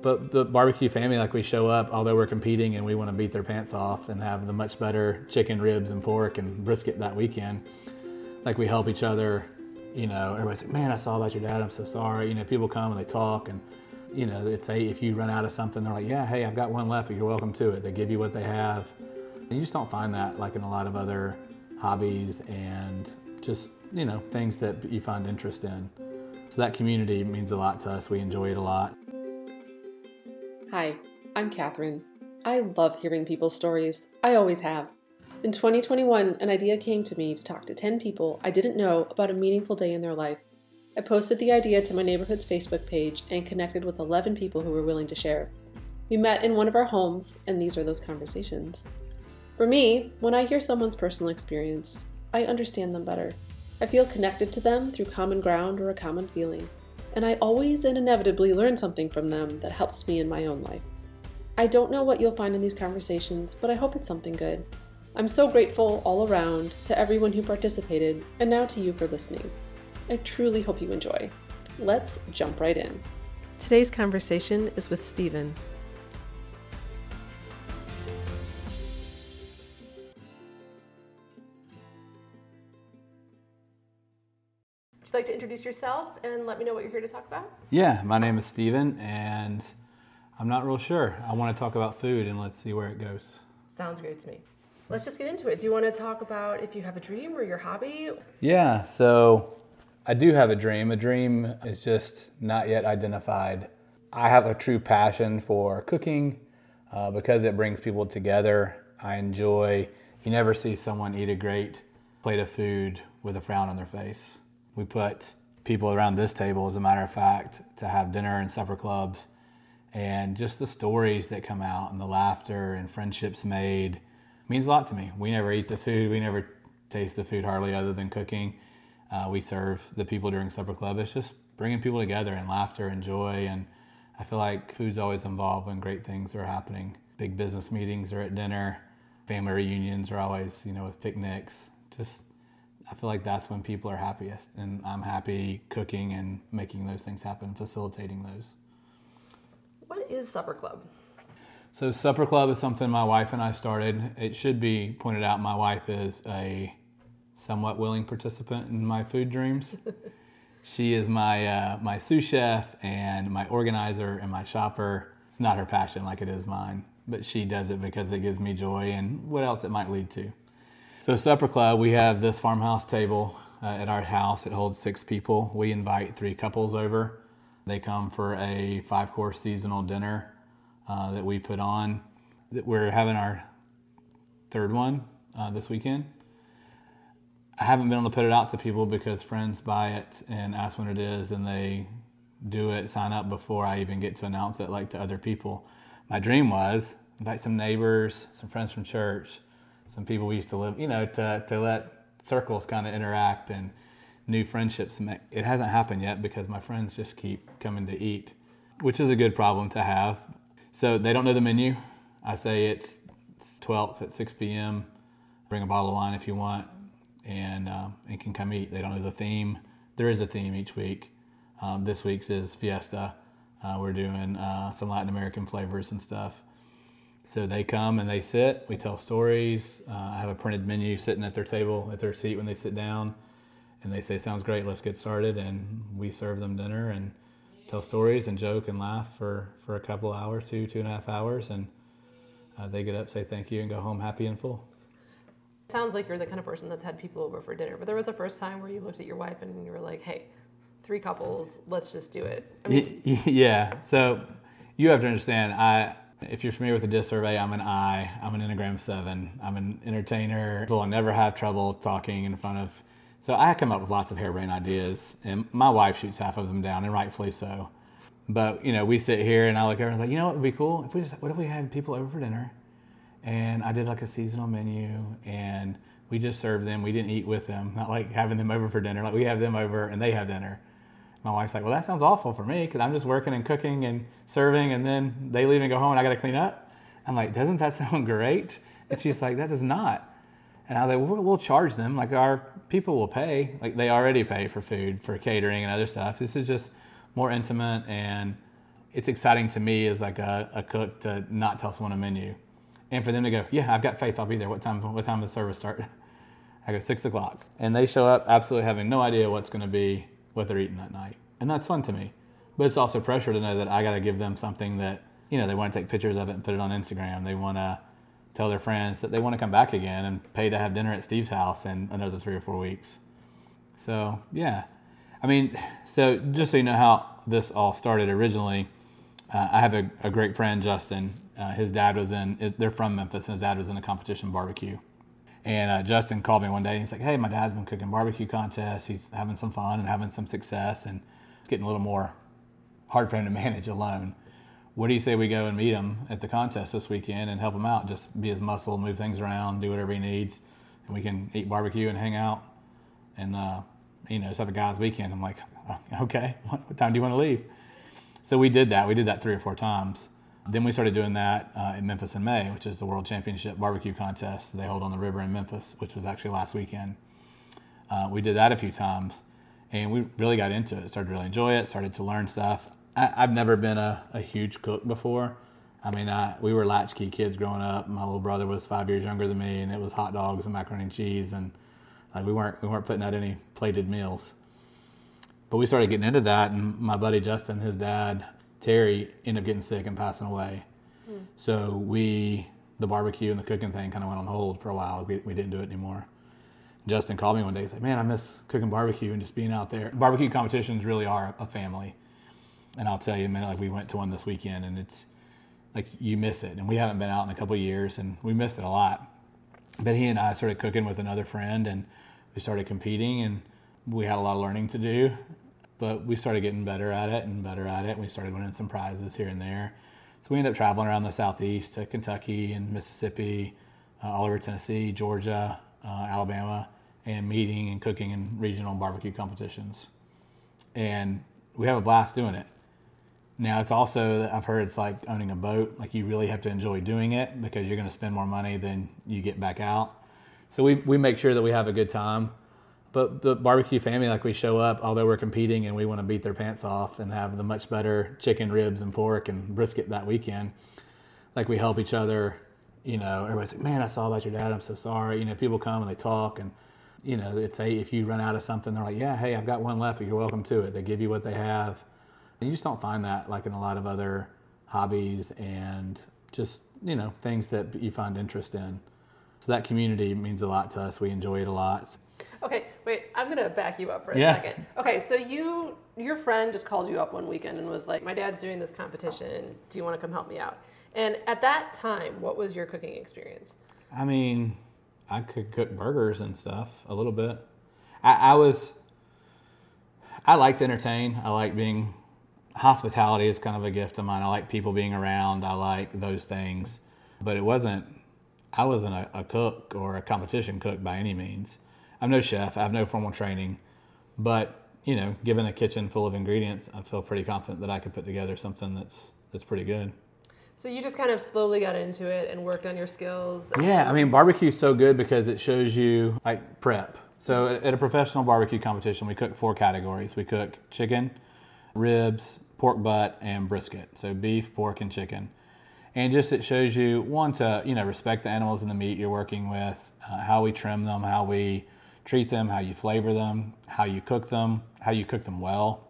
But the barbecue family, like we show up, although we're competing and we want to beat their pants off and have the much better chicken ribs and pork and brisket that weekend. Like we help each other. You know, everybody's like, "Man, I saw about your dad. I'm so sorry." You know, people come and they talk, and you know, it's a if you run out of something, they're like, "Yeah, hey, I've got one left. You're welcome to it." They give you what they have. And you just don't find that like in a lot of other hobbies and just you know things that you find interest in. So that community means a lot to us. We enjoy it a lot. Hi, I'm Catherine. I love hearing people's stories. I always have. In 2021, an idea came to me to talk to 10 people I didn't know about a meaningful day in their life. I posted the idea to my neighborhood's Facebook page and connected with 11 people who were willing to share. We met in one of our homes, and these are those conversations. For me, when I hear someone's personal experience, I understand them better. I feel connected to them through common ground or a common feeling and I always and inevitably learn something from them that helps me in my own life. I don't know what you'll find in these conversations, but I hope it's something good. I'm so grateful all around to everyone who participated, and now to you for listening. I truly hope you enjoy. Let's jump right in. Today's conversation is with Stephen, Would you like to introduce yourself and let me know what you're here to talk about? Yeah, my name is Stephen, and I'm not real sure. I want to talk about food, and let's see where it goes. Sounds great to me. Let's just get into it. Do you want to talk about if you have a dream or your hobby? Yeah, so I do have a dream. A dream is just not yet identified. I have a true passion for cooking uh, because it brings people together. I enjoy, you never see someone eat a great plate of food with a frown on their face. We put people around this table, as a matter of fact, to have dinner and supper clubs. And just the stories that come out and the laughter and friendships made means a lot to me. We never eat the food, we never taste the food hardly other than cooking. Uh, we serve the people during supper club. It's just bringing people together and laughter and joy. And I feel like food's always involved when great things are happening. Big business meetings are at dinner, family reunions are always, you know, with picnics. Just I feel like that's when people are happiest, and I'm happy cooking and making those things happen, facilitating those. What is Supper Club? So, Supper Club is something my wife and I started. It should be pointed out my wife is a somewhat willing participant in my food dreams. she is my uh, my sous chef and my organizer and my shopper. It's not her passion like it is mine, but she does it because it gives me joy and what else it might lead to. So Supper Club, we have this farmhouse table uh, at our house. It holds six people. We invite three couples over. They come for a five-course seasonal dinner uh, that we put on. We're having our third one uh, this weekend. I haven't been able to put it out to people because friends buy it and ask when it is, and they do it, sign up before I even get to announce it, like to other people. My dream was invite some neighbors, some friends from church, some people we used to live, you know, to, to let circles kind of interact and new friendships. Make. It hasn't happened yet because my friends just keep coming to eat, which is a good problem to have. So they don't know the menu. I say it's 12th at 6 p.m. Bring a bottle of wine if you want, and um, and can come eat. They don't know the theme. There is a theme each week. Um, this week's is Fiesta. Uh, we're doing uh, some Latin American flavors and stuff. So they come and they sit. We tell stories. Uh, I have a printed menu sitting at their table, at their seat when they sit down, and they say, "Sounds great. Let's get started." And we serve them dinner and tell stories and joke and laugh for for a couple hours, two two and a half hours, and uh, they get up, say thank you, and go home happy and full. Sounds like you're the kind of person that's had people over for dinner, but there was a first time where you looked at your wife and you were like, "Hey, three couples, let's just do it." I mean, yeah. So you have to understand, I if you're familiar with the DISC survey, I'm an I. I'm an Enneagram 7. I'm an entertainer. People I never have trouble talking in front of. So I come up with lots of harebrained ideas, and my wife shoots half of them down, and rightfully so. But you know, we sit here, and I look over and like, you know what would be cool if we just, what if we had people over for dinner, and I did like a seasonal menu, and we just served them. We didn't eat with them, not like having them over for dinner. Like we have them over, and they have dinner my wife's like, well, that sounds awful for me because I'm just working and cooking and serving, and then they leave and go home, and I got to clean up. I'm like, doesn't that sound great? And she's like, that does not. And I was like, well, we'll charge them. Like our people will pay. Like they already pay for food, for catering, and other stuff. This is just more intimate, and it's exciting to me as like a, a cook to not tell someone a menu, and for them to go, yeah, I've got faith, I'll be there. What time? What time does service start? I go six o'clock, and they show up absolutely having no idea what's going to be what they're eating that night, and that's fun to me. But it's also pressure to know that I got to give them something that you know they want to take pictures of it and put it on Instagram. They want to tell their friends that they want to come back again and pay to have dinner at Steve's house in another three or four weeks. So yeah, I mean, so just so you know how this all started originally, uh, I have a, a, great friend Justin. Uh, his dad was in. They're from Memphis, and his dad was in a competition barbecue. And uh, Justin called me one day and he's like, Hey, my dad's been cooking barbecue contests. He's having some fun and having some success, and it's getting a little more hard for him to manage alone. What do you say we go and meet him at the contest this weekend and help him out? Just be his muscle, move things around, do whatever he needs, and we can eat barbecue and hang out and, uh, you know, just have a guy's weekend. I'm like, Okay, what time do you want to leave? So we did that. We did that three or four times. Then we started doing that uh, in Memphis in May, which is the World Championship Barbecue Contest they hold on the river in Memphis, which was actually last weekend. Uh, we did that a few times, and we really got into it. Started to really enjoy it. Started to learn stuff. I, have never been a, a, huge cook before. I mean, I, we were latchkey kids growing up. My little brother was five years younger than me, and it was hot dogs and macaroni and cheese, and like we weren't we weren't putting out any plated meals. But we started getting into that, and my buddy Justin, his dad, Terry ended up getting sick and passing away. Mm. So we, the barbecue and the cooking thing kind of went on hold for a while. We, we didn't do it anymore. Justin called me one day. He's like, "Man, I miss cooking barbecue and just being out there. Barbecue competitions really are a family." And I'll tell you, man, like we went to one this weekend, and it's like you miss it. And we haven't been out in a couple years, and we missed it a lot. But he and I started cooking with another friend, and we started competing, and we had a lot of learning to do but we started getting better at it and better at it. And we started winning some prizes here and there. So we ended up traveling around the southeast to Kentucky and Mississippi, uh, all over Tennessee, Georgia, uh, Alabama, and meeting and cooking in regional barbecue competitions. And we have a blast doing it. Now it's also I've heard it's like owning a boat. Like you really have to enjoy doing it because you're going to spend more money than you get back out. So we we make sure that we have a good time but the barbecue family, like we show up, although we're competing and we want to beat their pants off and have the much better chicken, ribs, and pork and brisket that weekend. Like we help each other. You know, everybody's like, "Man, I saw about your dad. I'm so sorry." You know, people come and they talk, and you know, it's a if you run out of something, they're like, "Yeah, hey, I've got one left. You're welcome to it." They give you what they have. And you just don't find that like in a lot of other hobbies and just you know things that you find interest in. So that community means a lot to us. We enjoy it a lot. Okay, wait, I'm gonna back you up for a yeah. second. Okay, so you your friend just called you up one weekend and was like, My dad's doing this competition. Do you wanna come help me out? And at that time, what was your cooking experience? I mean, I could cook burgers and stuff a little bit. I, I was I like to entertain. I like being hospitality is kind of a gift of mine. I like people being around. I like those things. But it wasn't I wasn't a, a cook or a competition cook by any means. I'm no chef. I have no formal training, but you know, given a kitchen full of ingredients, I feel pretty confident that I could put together something that's that's pretty good. So you just kind of slowly got into it and worked on your skills. Yeah, I mean, barbecue's so good because it shows you like prep. So at a professional barbecue competition, we cook four categories. We cook chicken, ribs, pork butt, and brisket. So beef, pork, and chicken. And just it shows you one to you know respect the animals and the meat you're working with, uh, how we trim them, how we treat them, how you flavor them, how you cook them, how you cook them well.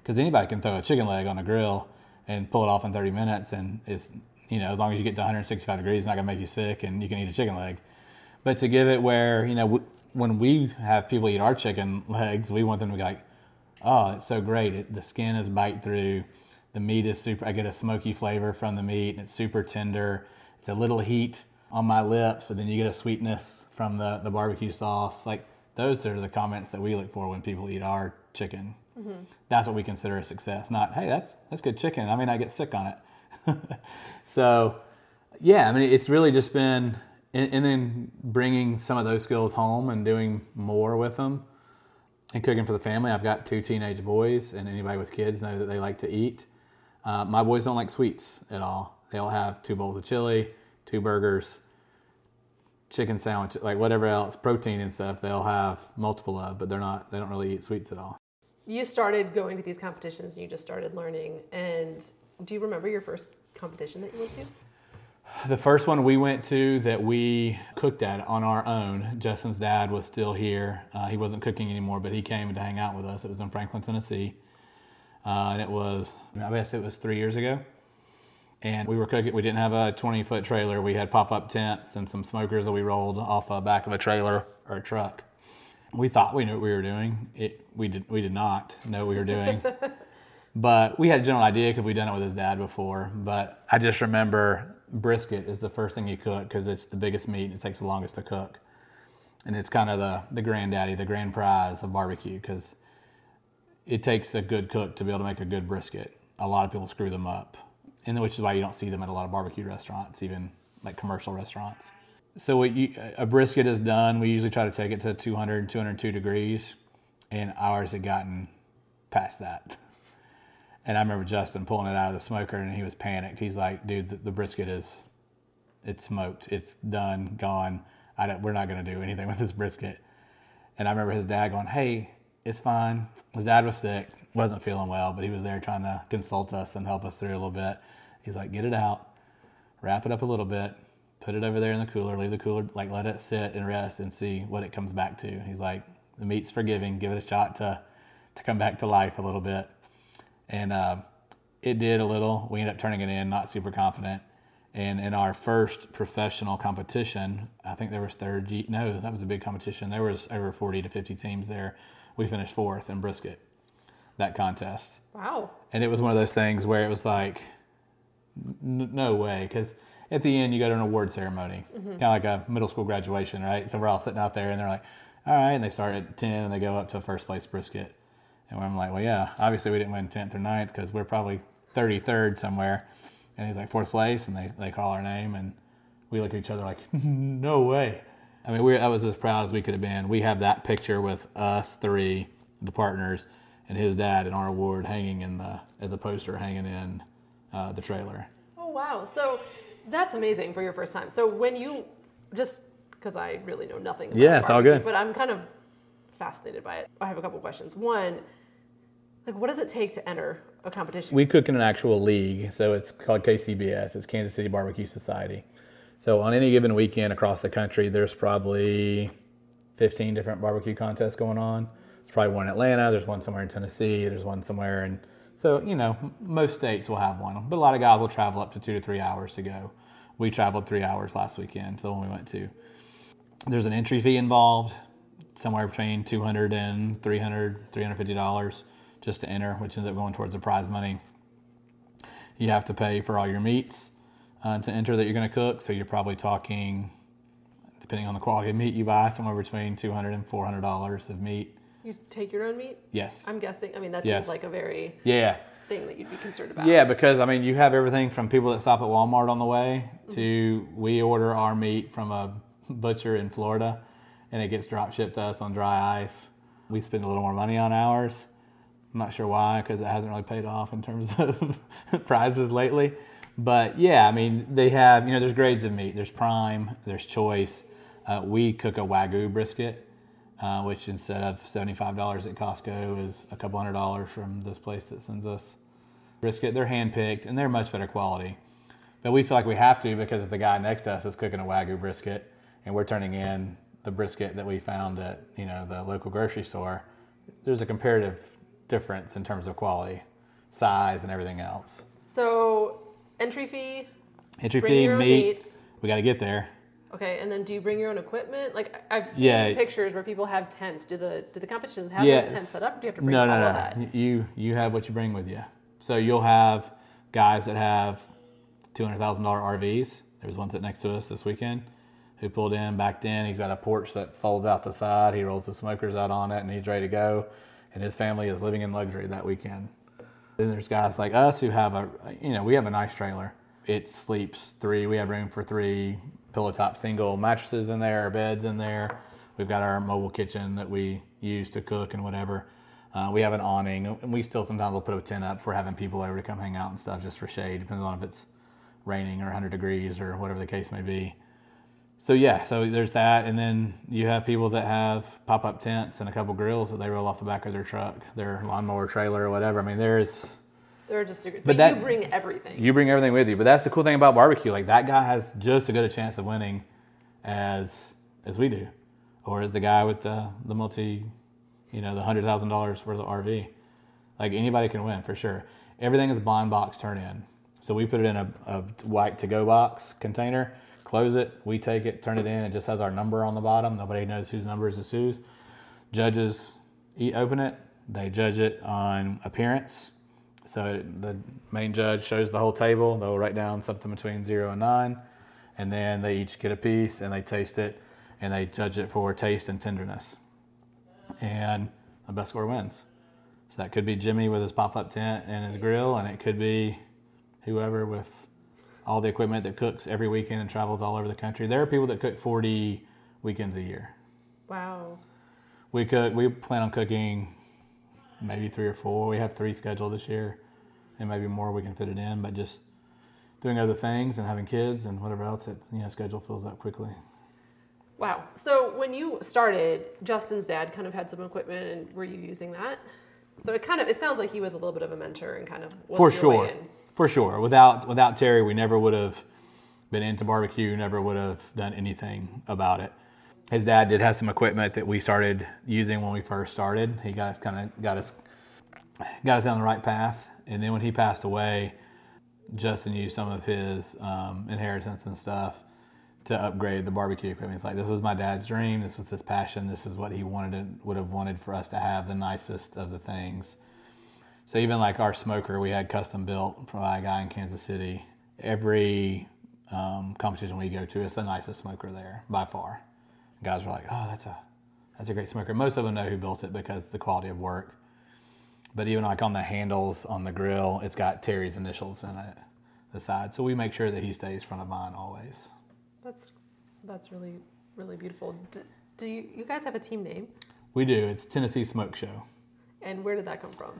Because anybody can throw a chicken leg on a grill and pull it off in 30 minutes, and it's you know as long as you get to 165 degrees, it's not gonna make you sick, and you can eat a chicken leg. But to give it where you know when we have people eat our chicken legs, we want them to be like, oh, it's so great. It, the skin is bite through. The meat is super. I get a smoky flavor from the meat, and it's super tender. It's a little heat on my lips, but then you get a sweetness from the, the barbecue sauce. Like those are the comments that we look for when people eat our chicken. Mm-hmm. That's what we consider a success. Not, hey, that's that's good chicken. I mean, I get sick on it. so, yeah, I mean, it's really just been, and, and, then bringing some of those skills home and doing more with them, and cooking for the family. I've got two teenage boys, and anybody with kids know that they like to eat. Uh, my boys don't like sweets at all. They'll have two bowls of chili, two burgers, chicken sandwich, like whatever else, protein and stuff, they'll have multiple of, but they're not, they don't really eat sweets at all. you started going to these competitions and you just started learning. And do you remember your first competition that you went to? The first one we went to that we cooked at on our own, Justin's dad was still here. Uh, he wasn't cooking anymore, but he came to hang out with us. It was in Franklin, Tennessee. Uh, and it was, I guess it was three years ago. And we were cooking, we didn't have a 20 foot trailer. We had pop up tents and some smokers that we rolled off the back of a trailer or a truck. We thought we knew what we were doing. It, we, did, we did not know what we were doing. but we had a general idea because we'd done it with his dad before. But I just remember brisket is the first thing you cook because it's the biggest meat and it takes the longest to cook. And it's kind of the, the granddaddy, the grand prize of barbecue because it takes a good cook to be able to make a good brisket. A lot of people screw them up, and which is why you don't see them at a lot of barbecue restaurants, even like commercial restaurants. So you, a brisket is done. We usually try to take it to 200, 202 degrees, and ours had gotten past that. And I remember Justin pulling it out of the smoker, and he was panicked. He's like, "Dude, the, the brisket is, it's smoked. It's done, gone. we're not going to do anything with this brisket." And I remember his dad going, "Hey, it's fine." His dad was sick, wasn't feeling well, but he was there trying to consult us and help us through a little bit. He's like, "Get it out, wrap it up a little bit, put it over there in the cooler, leave the cooler, like let it sit and rest and see what it comes back to." He's like, "The meat's forgiving. Give it a shot to to come back to life a little bit." and uh, it did a little. We ended up turning it in, not super confident. And in our first professional competition, I think there was 30. No, that was a big competition. There was over 40 to 50 teams there. We finished fourth in brisket, that contest. Wow. And it was one of those things where it was like, n- no way, because at the end you go to an award ceremony, mm-hmm. kind of like a middle school graduation, right? So we're all sitting out there, and they're like, all right, and they start at 10 and they go up to first place brisket. And I'm like, well, yeah, obviously we didn't win 10th or 9th because we're probably 33rd somewhere. And he's like, fourth place. And they, they call our name. And we look at each other like, no way. I mean, we that was as proud as we could have been. We have that picture with us three, the partners, and his dad and our award hanging in the, as a poster hanging in uh, the trailer. Oh, wow. So that's amazing for your first time. So when you, just because I really know nothing about Yeah, it's all good. But I'm kind of fascinated by it. I have a couple questions. One, like, what does it take to enter a competition? We cook in an actual league, so it's called KCBS. It's Kansas City Barbecue Society. So on any given weekend across the country, there's probably 15 different barbecue contests going on. There's probably one in Atlanta. There's one somewhere in Tennessee. There's one somewhere in. So you know, most states will have one, but a lot of guys will travel up to two to three hours to go. We traveled three hours last weekend, to the one we went to. There's an entry fee involved, somewhere between 200 and 300, 350 dollars just to enter, which ends up going towards the prize money. You have to pay for all your meats uh, to enter that you're going to cook. So you're probably talking, depending on the quality of meat you buy, somewhere between 200 and 400 dollars of meat. You take your own meat? Yes. I'm guessing. I mean, that yes. seems like a very yeah thing that you'd be concerned about. Yeah, because I mean, you have everything from people that stop at Walmart on the way mm-hmm. to we order our meat from a butcher in Florida, and it gets drop shipped to us on dry ice. We spend a little more money on ours I'm not sure why, because it hasn't really paid off in terms of prizes lately. But yeah, I mean, they have, you know, there's grades of meat. There's prime, there's choice. Uh, we cook a Wagyu brisket, uh, which instead of $75 at Costco is a couple hundred dollars from this place that sends us brisket. They're hand picked and they're much better quality. But we feel like we have to because if the guy next to us is cooking a Wagyu brisket and we're turning in the brisket that we found at, you know, the local grocery store, there's a comparative difference in terms of quality, size, and everything else. So entry fee. Entry fee, meat, meat. We got to get there. Okay, and then do you bring your own equipment? Like I've seen yeah. pictures where people have tents. Do the do the competitions have yes. those tents set up? do you have to bring no, no, all no. of that? You you have what you bring with you. So you'll have guys that have two hundred thousand dollar RVs. There was one sitting next to us this weekend who pulled in, backed in. He's got a porch that folds out the side. He rolls the smokers out on it, and he's ready to go and his family is living in luxury that weekend. Then there's guys like us who have a, you know, we have a nice trailer. It sleeps three. We have room for three pillow top single mattresses in there, beds in there. We've got our mobile kitchen that we use to cook and whatever. Uh, we have an awning, and we still sometimes will put a tent up for having people over to come hang out and stuff just for shade, depending on if it's raining or 100 degrees or whatever the case may be. So yeah, so there's that, and then you have people that have pop up tents and a couple grills that they roll off the back of their truck, their lawnmower trailer or whatever. I mean, there's They're just, but, But that- you bring everything. you bring everything with you. But that's the cool thing about barbecue. Like that guy has just as good a chance of winning as as we do, or as the guy with the the multi, you know, the hundred thousand dollars for the RV. Like anybody can win for sure. Everything is blind box turn in. So we put it in a, a white to go box container, close it, we take it, turn it in. It just has our number on the bottom. Nobody knows whose number is whose. Judges eat, open it. They judge it on appearance. So the main judge shows the whole table. They'll write down something between zero and nine, and then they each get a piece and they taste it, and they judge it for taste and tenderness. And the best score wins. So that could be Jimmy with his pop-up tent and his grill, and it could be whoever with all the equipment that cooks every weekend and travels all over the country. There are people that cook 40 weekends a year. wow. We cook. We plan on cooking maybe three or four. We have three scheduled this year, and maybe more we can fit it in. But just doing other things and having kids and whatever else, it you know schedule fills up quickly. Wow. So when you started, Justin's dad kind of had some equipment, and were you using that? So it kind of it sounds like he was a little bit of a mentor and kind of was For sure. For sure. Without without Terry, we never would have been into barbecue. Never would have done anything about it. His dad did have some equipment that we started using when we first started. He got us kind of got us got us down the right path. And then when he passed away, Justin used some of his um, inheritance and stuff to upgrade the barbecue equipment. It's like this was my dad's dream. This was his passion. This is what he wanted to, would have wanted for us to have the nicest of the things. So even like our smoker, we had custom built by a guy in Kansas City. Every um, competition we go to, it's the nicest smoker there by far. Guys are like, oh, that's a that's a great smoker. Most of them know who built it because the quality of work. But even like on the handles on the grill, it's got Terry's initials in it, the side. So we make sure that he stays front of mind always. That's that's really really beautiful. D- do you you guys have a team name? We do. It's Tennessee Smoke Show. And where did that come from?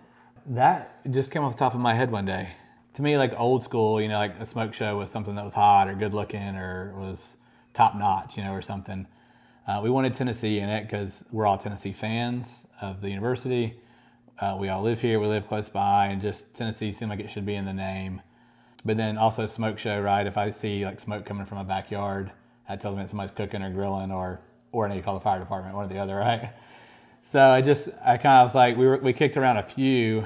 That just came off the top of my head one day. To me, like old school, you know, like a smoke show was something that was hot or good looking or was top notch, you know, or something. Uh, we wanted Tennessee in it because we're all Tennessee fans of the university. Uh, we all live here, we live close by, and just Tennessee seemed like it should be in the name. But then also smoke show, right? If I see like smoke coming from a backyard, that tells me that somebody's cooking or grilling or or I need to call the fire department, one or the other, right? So I just I kind of was like we were we kicked around a few,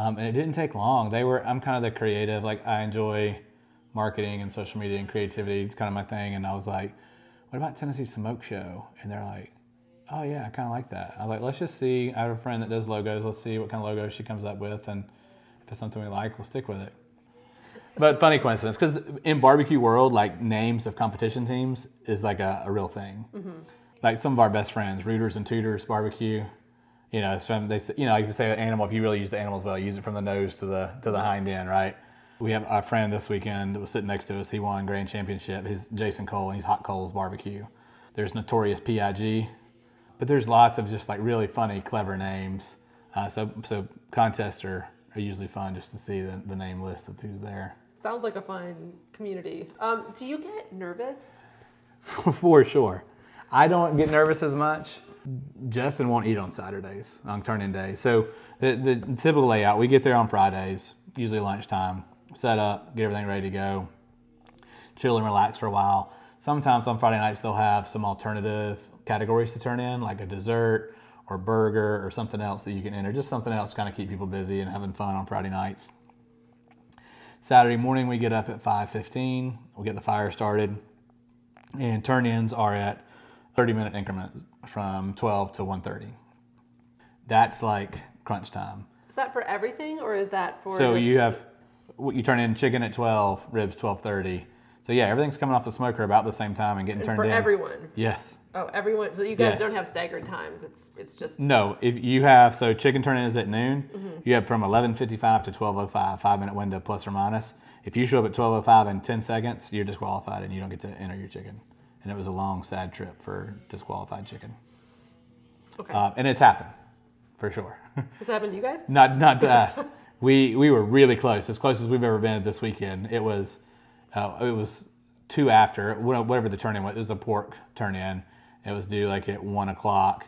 um, and it didn't take long. They were I'm kind of the creative, like I enjoy marketing and social media and creativity. It's kind of my thing, and I was like, what about Tennessee Smoke Show? And they're like, oh yeah, I kind of like that. I was like, let's just see. I have a friend that does logos. Let's see what kind of logo she comes up with, and if it's something we like, we'll stick with it. But funny coincidence, because in barbecue world, like names of competition teams is like a, a real thing. Like some of our best friends, Rooters and Tutors Barbecue. You know, from they, say- you know, like you say, animal. If you really use the animals well, use it from the nose to the to the hind end, right? We have our friend this weekend that was sitting next to us. He won grand championship. He's Jason Cole, and he's Hot Coals Barbecue. There's Notorious PIG, but there's lots of just like really funny, clever names. Uh, so so contests are, are usually fun just to see the, the name list of who's there. Sounds like a fun community. Um, do you get nervous? For sure. I don't get nervous as much. Justin won't eat on Saturdays, on turn-in day. So the, the typical layout, we get there on Fridays, usually lunchtime, set up, get everything ready to go, chill and relax for a while. Sometimes on Friday nights they'll have some alternative categories to turn in, like a dessert or burger or something else that you can enter. Just something else kind of keep people busy and having fun on Friday nights. Saturday morning we get up at 5:15. We get the fire started and turn-ins are at 30 minute increments from 12 to 1.30 that's like crunch time Is that for everything, or is that for? so this- you have you turn in chicken at 12 ribs 12.30 so yeah everything's coming off the smoker about the same time and getting turned for in For everyone. yes Oh, everyone. So you guys Yes. don't have staggered times. It's it's just no if you have so chicken turn in is at noon Mm-hmm. you have from 11.55 to 12.05 five minute window plus or minus if you show up at 12.05 in 10 seconds you're disqualified and you don't get to enter your chicken and it was a long sad trip for disqualified chicken okay. uh, and it's happened for sure. Has that happened to you guys? not not to us. We we were really close, as close as we've ever been this weekend. It was uh, it was two after whatever the turn in was. It was a pork turn in. It was due like at one o'clock,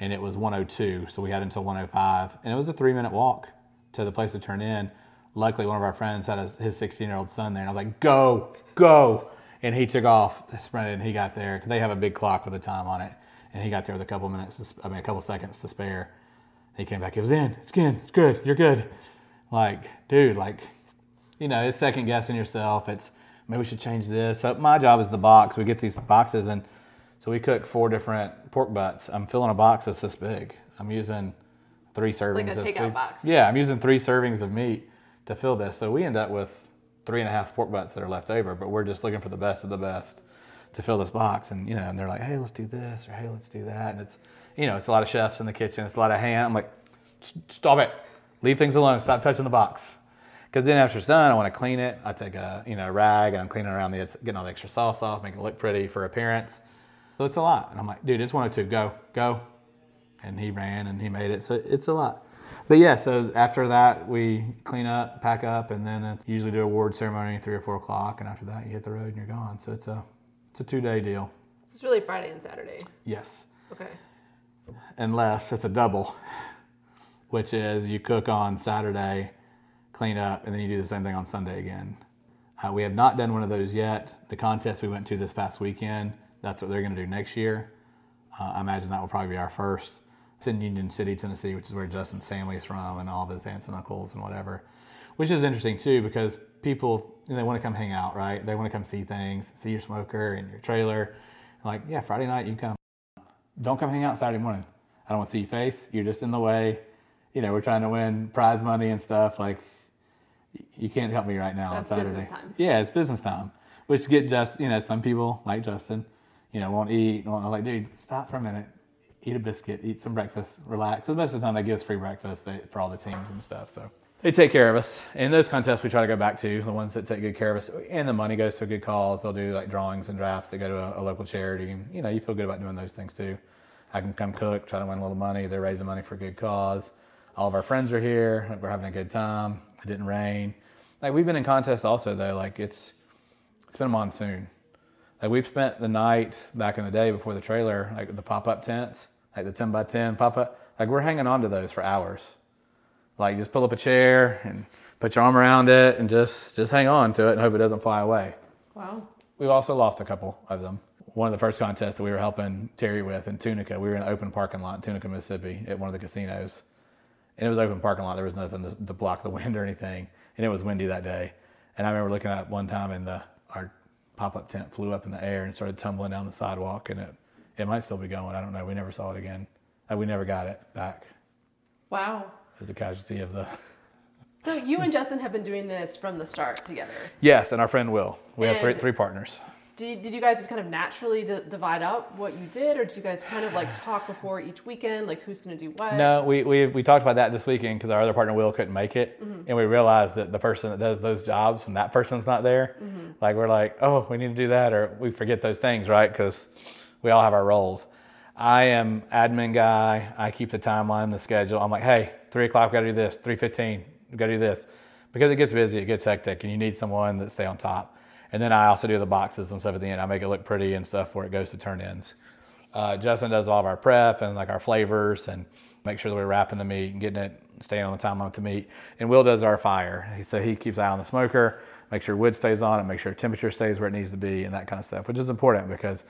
and it was 102. So we had until 105, and it was a three minute walk to the place to turn in. Luckily, one of our friends had his- his 16 year old son there, and I was like, "Go, go!" And he took off, sprinted, and he got there because they have a big clock with a time on it, and he got there with a couple minutes, to, i mean, a couple seconds to spare. He came back. It was in. It's in. It's good. You're good. Like, dude, like, you know, it's second guessing yourself. It's maybe we should change this. So my job is the box. We get these boxes, and so we cook four different pork butts. I'm filling a box that's this big. I'm using three servings like a of takeout food. box. Yeah, I'm using three servings of meat to fill this. So we end up with three and a half pork butts that are left over, but we're just looking for the best of the best to fill this box. And you know, and they're like, hey, let's do this or hey, let's do that. And it's you know, it's a lot of chefs in the kitchen. It's a lot of hand. I'm like, stop it. Leave things alone. Stop touching the box. Because then after it's done, I want to clean it. I take a you know rag and I'm cleaning around the getting all the extra sauce off, making it look pretty for appearance. So it's a lot. And I'm like, dude, it's 102. Go, go. And he ran and he made it. So it's a lot. But yeah, so after that we clean up, pack up, and then it's usually do a award ceremony three or four o'clock. And after that, you hit the road and you're gone. So it's a it's a two day deal. So it's really Friday and Saturday. Yes Okay. unless it's a double, which is you cook on Saturday, clean up, and then you do the same thing on Sunday again. Uh, we have not done one of those yet. The contest we went to this past weekend, that's what they're going to do next year. Uh, I imagine that will probably be our first. It's in Union City, Tennessee, which is where Justin's family is from, and all of his aunts and uncles and whatever. Which is interesting too, because people you know, they want to come hang out, right? They want to come see things, see your smoker and your trailer. Like, yeah, Friday night you come don't come hang out Saturday morning. I don't want to see your face. You're just in the way. You know, we're trying to win prize money and stuff. Like, you can't help me right now That's on Saturday. business time. Yeah, it's business time. Which get just, you know, some people like Justin, you know, won't eat. Won't, I'm like, dude, stop for a minute. Eat a biscuit. Eat some breakfast. Relax. So most of the time, they give us free breakfast they, for all the teams and stuff. So they take care of us. And those contests we try to go back to the ones that take good care of us, and the money goes to a good cause. They'll do like drawings and drafts that go to a, a local charity. You know, you feel good about doing those things too. I can come cook, try to win a little money. They're raising money for a good cause. All of our friends are here. We're having a good time. It didn't rain. Like we've been in contests also though. Like it's it's been a monsoon. Like we've spent the night back in the day before the trailer, like the pop up tents, like the ten by ten pop up. Like we're hanging on to those for hours. Like just pull up a chair and put your arm around it and just just hang on to it and hope it doesn't fly away. Wow. We've also lost a couple of them. One of the first contests that we were helping Terry with in Tunica, we were in an open parking lot in Tunica, Mississippi, at one of the casinos. And it was open parking lot. There was nothing to, to block the wind or anything. And it was windy that day. And I remember looking at one time and the our pop-up tent flew up in the air and started tumbling down the sidewalk. And it it might still be going. I don't know. We never saw it again. Uh, we never got it back. Wow. It was a casualty of the. So you and Justin have been doing this from the start together. Yes, and our friend Will. We have three three partners. Did, did you guys just kind of naturally d- divide up what you did, or do you guys kind of like talk before each weekend, like who's going to do what? No, we, we, we talked about that this weekend because our other partner Will couldn't make it, and we realized that the person that does those jobs when that person's not there, like we're like, oh, we need to do that, or we forget those things, right? Because we all have our roles. I am admin guy. I keep the timeline, the schedule. I'm like, hey, three o'clock, we got to do this. Three fifteen, we got to do this, because it gets busy, it gets hectic, and you need someone that stay on top. And then I also do the boxes and stuff at the end. I make it look pretty and stuff where it goes to turn-ins. Uh, Justin does all of our prep and like our flavors and make sure that we're wrapping the meat and getting it, staying on the timeline with the meat. And Will does our fire. So he keeps eye on the smoker, make sure wood stays on it, make sure temperature stays where it needs to be and that kind of stuff, which is important because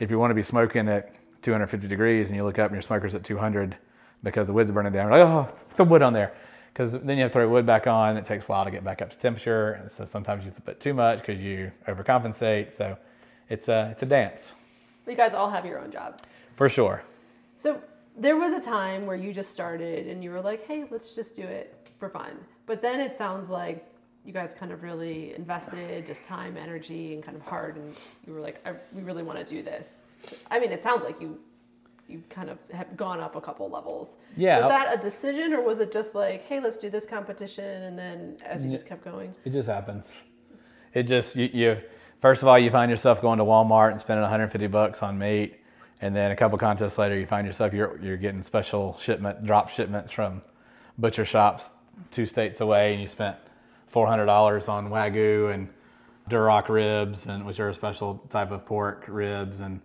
if you want to be smoking at 250 degrees and you look up and your smoker's at 200 because the wood's burning down, you're like, oh, some wood on there. Because then you have to throw wood back on. It takes a while to get back up to temperature. And so sometimes you bit too much because you overcompensate. So it's a, it's a dance You guys all have your own jobs. for sure. So there was a time where you just started and you were like, hey, let's just do it for fun. But then it sounds like you guys kind of really invested just time, energy, and kind of hard, and you were like, I, we really want to do this. I mean, it sounds like you you kind of have gone up a couple levels. Yeah. Was that a decision, or was it just like, hey, let's do this competition, and then as you just kept going? It just happens. It just you, you first of all you find yourself going to Walmart and spending 150 bucks on meat, and then a couple contests later you find yourself you're you're getting special shipment drop shipments from butcher shops two states away, and you spent 400 dollars on wagyu and Duroc ribs, and which are a special type of pork ribs, and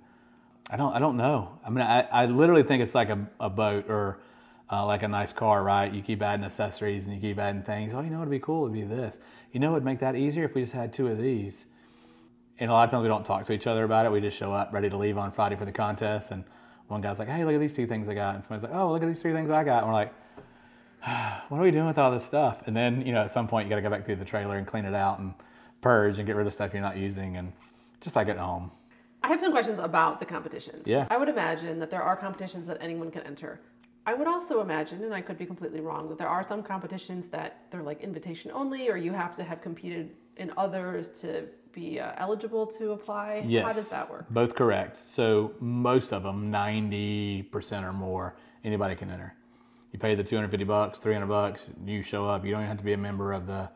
I don't I don't know. I mean, I, I literally think it's like a, a boat or uh, like a nice car, right? You keep adding accessories and you keep adding things. Oh, you know what'd be cool? It'd be this. You know, it'd make that easier if we just had two of these. And a lot of times we don't talk to each other about it. We just show up ready to leave on Friday for the contest, and one guy's like, "Hey, look at these two things I got," and somebody's like, "Oh, look at these three things I got," and we're like, "What are we doing with all this stuff?" And then you know, at some point, you got to go back through the trailer and clean it out and purge and get rid of stuff you're not using, and just like at home. I have some questions about the competitions. Yeah. I would imagine that there are competitions that anyone can enter. I would also imagine, and I could be completely wrong, that there are some competitions that they're like invitation only, or you have to have competed in others to be uh, eligible to apply. Yes. How does that work? Both correct. So most of them, 90% or more, anybody can enter. You pay the 250 bucks, 300 bucks, you show up. You don't even have to be a member of the,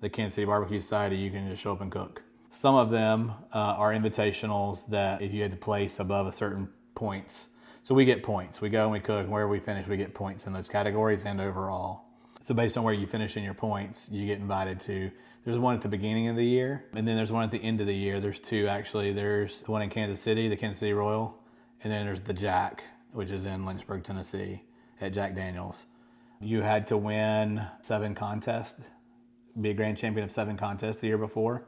the Kansas City Barbecue Society. You can just show up and cook. Some of them uh, are invitationals that if you had to place above a certain points. So we get points. We go and we cook, and wherever we finish, we get points in those categories and overall. So based on where you finish in your points, you get invited to. There's one at the beginning of the year, and then there's one at the end of the year. There's two actually. There's the one in Kansas City, the Kansas City Royal, and then there's the Jack, which is in Lynchburg, Tennessee, at Jack Daniels. You had to win seven contests, be a grand champion of seven contests the year before,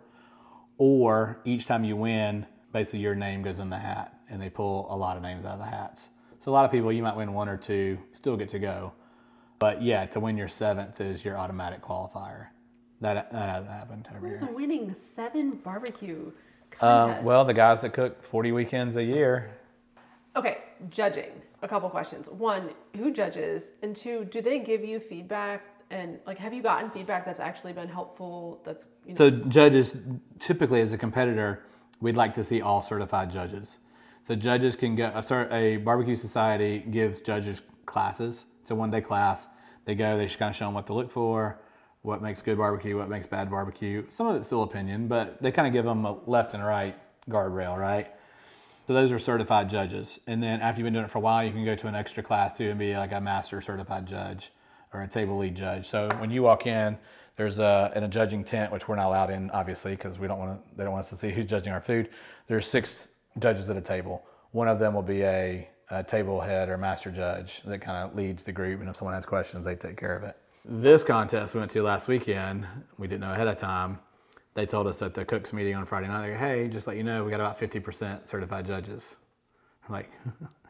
or each time you win, basically your name goes in the hat, and they pull a lot of names out of the hats. So a lot of people, you might win one or two, still get to go. But yeah, to win your seventh is your automatic qualifier. That that hasn't happened every Who's year. winning seven barbecue Uh, contests? well, the guys that cook 40 weekends a year. okay, judging. A couple questions. One, who judges? And two, do they give you feedback? And like, have you gotten feedback that's actually been helpful? That's you know, So judges, typically as a competitor, we'd like to see all certified judges. So judges can get a, a barbecue society gives judges classes. It's a one day class. They go, they just kind of show them what to look for, what makes good barbecue, what makes bad barbecue. Some of it's still opinion, but they kind of give them a left and right guardrail, right? So those are certified judges. And then after you've been doing it for a while, you can go to an extra class too and be like a master certified judge or a table lead judge. So when you walk in, there's a in a judging tent, which we're not allowed in, obviously, because we don't want to. They don't want us to see who's judging our food. There's six judges at a table. One of them will be a, a table head or master judge that kind of leads the group, and if someone has questions, they take care of it. This contest we went to last weekend, we didn't know ahead of time. They told us at the cooks meeting on Friday night, go, "Hey, just let you know, we got about 50% certified judges." I'm like,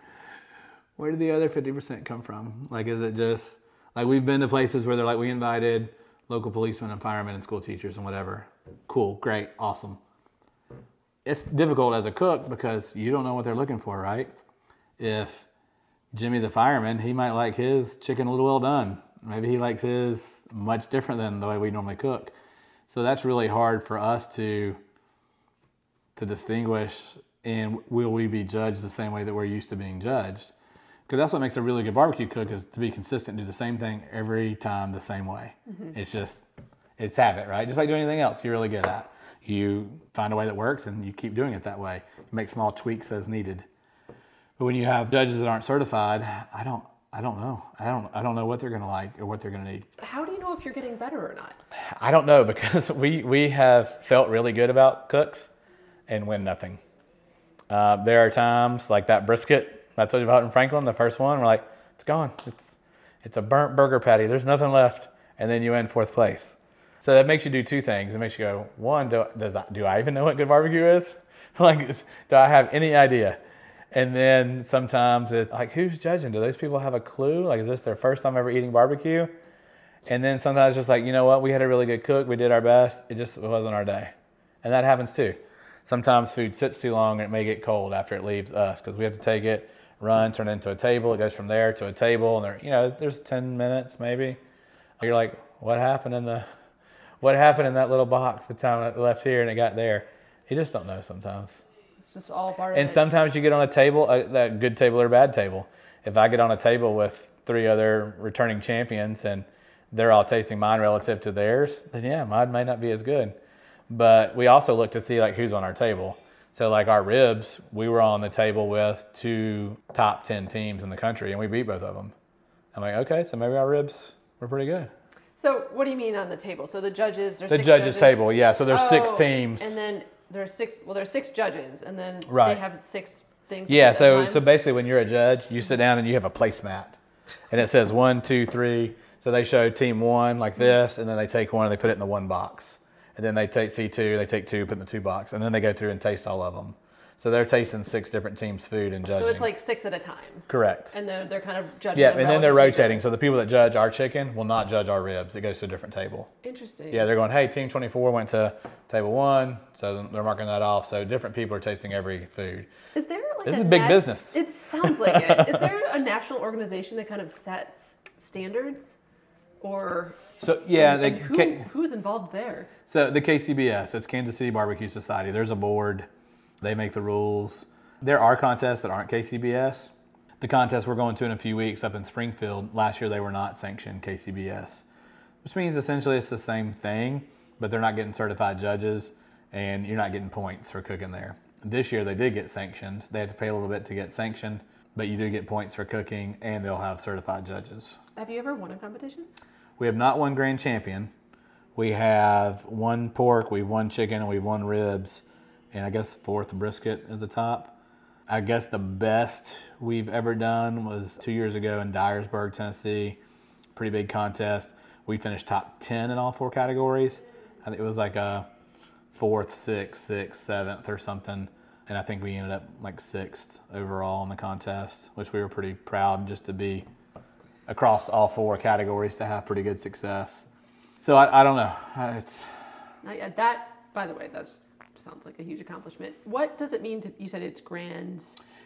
where did the other 50% come from? Like, is it just like we've been to places where they're like, we invited local policemen and firemen and school teachers and whatever. Cool, great, awesome. It's difficult as a cook because you don't know what they're looking for, right? If Jimmy the fireman, he might like his chicken a little well done. Maybe he likes his much different than the way we normally cook. So that's really hard for us to to distinguish and will we be judged the same way that we're used to being judged? Because that's what makes a really good barbecue cook is to be consistent, do the same thing every time the same way. Mm-hmm. It's just, it's habit, right? Just like doing anything else you're really good at. You find a way that works and you keep doing it that way. You make small tweaks as needed. But when you have judges that aren't certified, I don't, I don't know. I don't, I don't know what they're gonna like or what they're gonna need. how do you know if you're getting better or not? I don't know because we we have felt really good about cooks and win nothing. Uh, there are times like that brisket I told you about in Franklin, the first one. We're like, it's gone. It's it's a burnt burger patty. There's nothing left, and then you end fourth place. So that makes you do two things. It makes you go, one, do, does I, do I even know what good barbecue is? like, do I have any idea? And then sometimes it's like, who's judging? Do those people have a clue? Like, is this their first time ever eating barbecue? And then sometimes just like, you know what, we had a really good cook, we did our best, it just wasn't our day. And that happens too. Sometimes food sits too long and it may get cold after it leaves us because we have to take it, run, turn it into a table. It goes from there to a table, and there, you know, there's 10 minutes maybe. You're like, what happened in the, what happened in that little box the time it left here and it got there? You just don't know sometimes. It's just all part of And it. sometimes you get on a table, uh, a, a good table or bad table. If I get on a table with three other returning champions and they're all tasting mine relative to theirs, then yeah, mine may not be as good. But we also look to see like who's on our table. So like our ribs, we were on the table with two top ten teams in the country, and we beat both of them. I'm like, okay, so maybe our ribs were pretty good. So what do you mean on the table? So the judges, there's The six judges, table, yeah. So there's six Oh, teams. and then there's six. Well, there's six judges, and then Right. they have six things. Yeah, so so basically, when you're a judge, you sit down and you have a placemat, and it says one, two, three. So they show team one like this, and then they take one and they put it in the one box, and then they take C two, they take two, put in the two box, and then they go through and taste all of them. So they're tasting six different teams' food and judging. so it's like six at a time, correct. and they're they're kind of judging. Yeah, and then they're relative to each rotating. So the people that judge our chicken will not judge our ribs. It goes to a different table. Interesting. Yeah, they're going, hey, team 24 went to table one, so they're marking that off. So different people are tasting every food. Is there like This a is big nat- business. It sounds like it. Is there a national organization that kind of sets standards, or So yeah, and, and who, K- who's involved there? so the KCBS, it's Kansas City Barbecue Society. There's a board. They make the rules. There are contests that aren't KCBS. The contest we're going to in a few weeks up in Springfield. Last year they were not sanctioned KCBS, which means essentially it's the same thing, but they're not getting certified judges, and you're not getting points for cooking there. This year they did get sanctioned. They had to pay a little bit to get sanctioned, but you do get points for cooking, and they'll have certified judges. Have you ever won a competition? We have not won grand champion. We have won pork, we've won chicken, and we've won ribs, and I guess fourth brisket is the top. I guess the best we've ever done was two years ago in Dyersburg, Tennessee. Pretty big contest. We finished top ten in all four categories. I think it was like a fourth, sixth, sixth, seventh, or something. And I think we ended up like sixth overall in the contest, which we were pretty proud just to be across all four categories to have pretty good success. So I, I don't know. It's Not yet. That, by the way, that sounds like a huge accomplishment. What does it mean to? You said it's grand.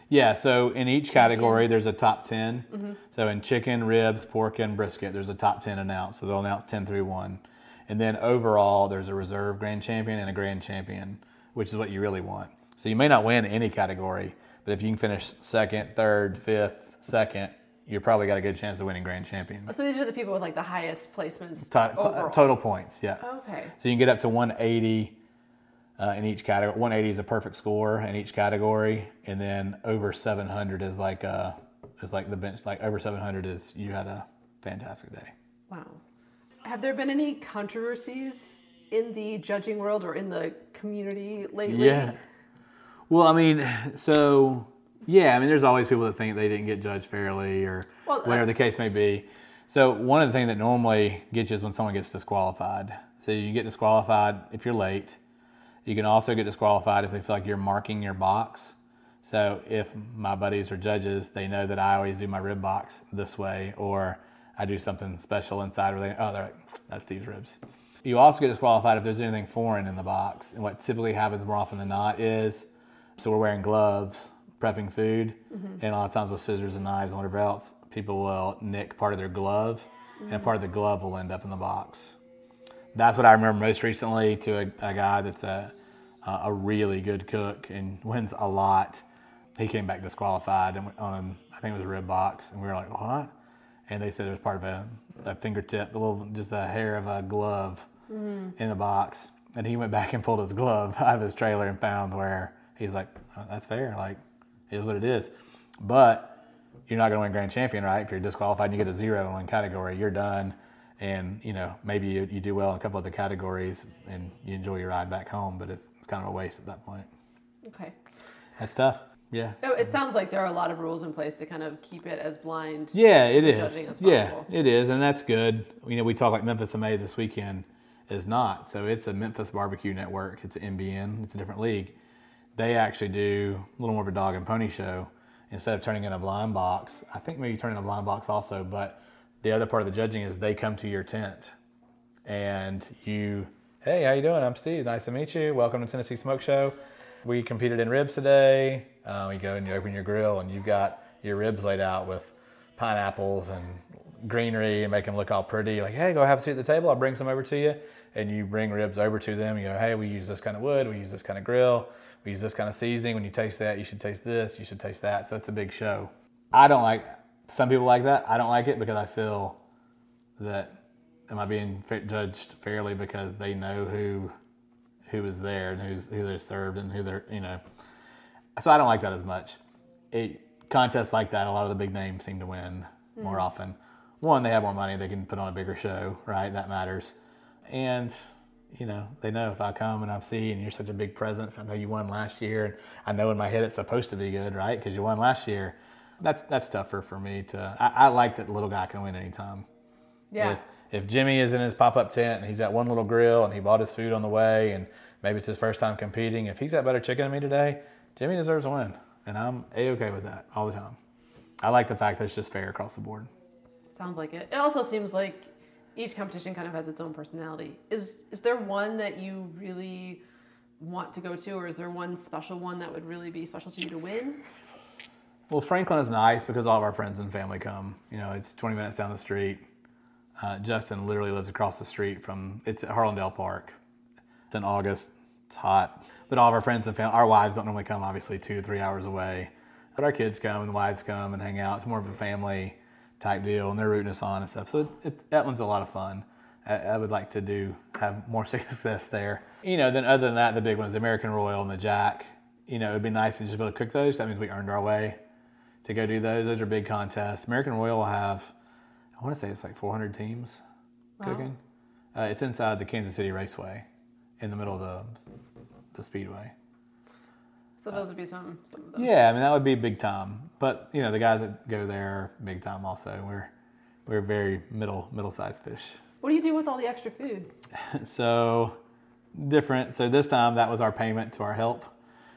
yeah. So in each category, there's a top 10 mm-hmm. So in chicken, ribs, pork, and brisket, there's a top ten announced. So they'll announce ten through one, and then overall, there's a reserve grand champion and a grand champion, which is what you really want. So you may not win any category, but if you can finish second, third, fifth, second, you're probably got a good chance of winning grand champion. So these are the people with like the highest placements To- total points, yeah. Okay. So you can get up to 180 uh, in each category. 180 is a perfect score in each category, and then over 700 is like uh is like the bench. Like over 700 is you had a fantastic day. Wow. Have there been any controversies in the judging world or in the community lately? Yeah. Well, I mean, so yeah, I mean, there's always people that think they didn't get judged fairly or Well, whatever the case may be. So one of the things that normally gets you is when someone gets disqualified. So you get disqualified if you're late. You can also get disqualified if they feel like you're marking your box. So if my buddies are judges, they know that I always do my rib box this way, or I do something special inside where they, oh, they're like, that's Steve's ribs. You also get disqualified if there's anything foreign in the box. And what typically happens more often than not is, so we're wearing gloves, prepping food, mm-hmm. and a lot of times with scissors and knives and whatever else, people will nick part of their glove, and part of the glove will end up in the box that's what I remember most recently to a, a guy that's a, a really good cook and wins a lot. He came back disqualified and on, I think it was a rib box, and we were like, what? And they said it was part of a, a fingertip, a little, just a hair of a glove mm. in the box. And he went back and pulled his glove out of his trailer and found where he's like, oh, that's fair. Like, it is what it is. But you're not going to win grand champion, right? If you're disqualified and you get a zero in one category, you're done. And you know maybe you, you do well in a couple other categories and you enjoy your ride back home, but it's, it's kind of a waste at that point. Okay. That's tough. Yeah. Oh, it sounds like there are a lot of rules in place to kind of keep it as blind. Yeah, it is. Yeah, it is, and that's good. You know, we talk like Memphis MA this weekend is not. So it's a Memphis Barbecue Network. It's an MBN. It's a different league. They actually do a little more of a dog and pony show instead of turning in a blind box. I think maybe turning in a blind box also, but the other part of the judging is they come to your tent and you, hey, how you doing? I'm Steve. Nice to meet you. Welcome to Tennessee Smoke Show. We competed in ribs today. Uh, you go and you open your grill and you've got your ribs laid out with pineapples and greenery and make them look all pretty. Like, hey, go have a seat at the table. I'll bring some over to you. And you bring ribs over to them. You go, hey, we use this kind of wood. We use this kind of grill. We use this kind of seasoning. When you taste that, you should taste this. You should taste that. So it's a big show. I don't like. Some people like that. I don't like it because I feel that am I being judged fairly because they know who who is there and who's who they're served and who they're you know. So I don't like that as much. It contests like that, a lot of the big names seem to win more mm. often. one, they have more money, they can put on a bigger show, right? That matters. And you know, they know if I come and I see and you're such a big presence, I know you won last year, and I know in my head it's supposed to be good, right? Because you won last year. That's that's tougher for me to. I, I like that the little guy can win anytime. Yeah. If, if Jimmy is in his pop up tent and he's got one little grill and he bought his food on the way and maybe it's his first time competing, if he's got better chicken than me today, Jimmy deserves a win. And I'm a okay with that all the time. I like the fact that it's just fair across the board. Sounds like it. It also seems like each competition kind of has its own personality. Is is there one that you really want to go to, or is there one special one that would really be special to you to win? Well, Franklin is nice because all of our friends and family come. You know, it's 20 minutes down the street. Uh, Justin literally lives across the street from. It's at Harlinsdale Park. It's in August. It's hot, but all of our friends and family, our wives don't normally come. Obviously, two three hours away, but our kids come and the wives come and hang out. It's more of a family type deal, and they're rooting us on and stuff. So it, it, that one's a lot of fun. I, I, would like to do have more success there. You know, then other than that, the big ones, the American Royal and the Jack. You know, it'd be nice to just be able to cook those. That means we earned our way to go do those. Those are big contests. American Royal will have, I want to say it's like 400 teams wow. cooking. Uh, it's inside the Kansas City Raceway, in the middle of the the speedway. So those would be some, some of them. Yeah, I mean that would be big time. But you know the guys that go there are big time also. We're we're very middle middle sized fish. What do you do with all the extra food? so different. So this time that was our payment to our help.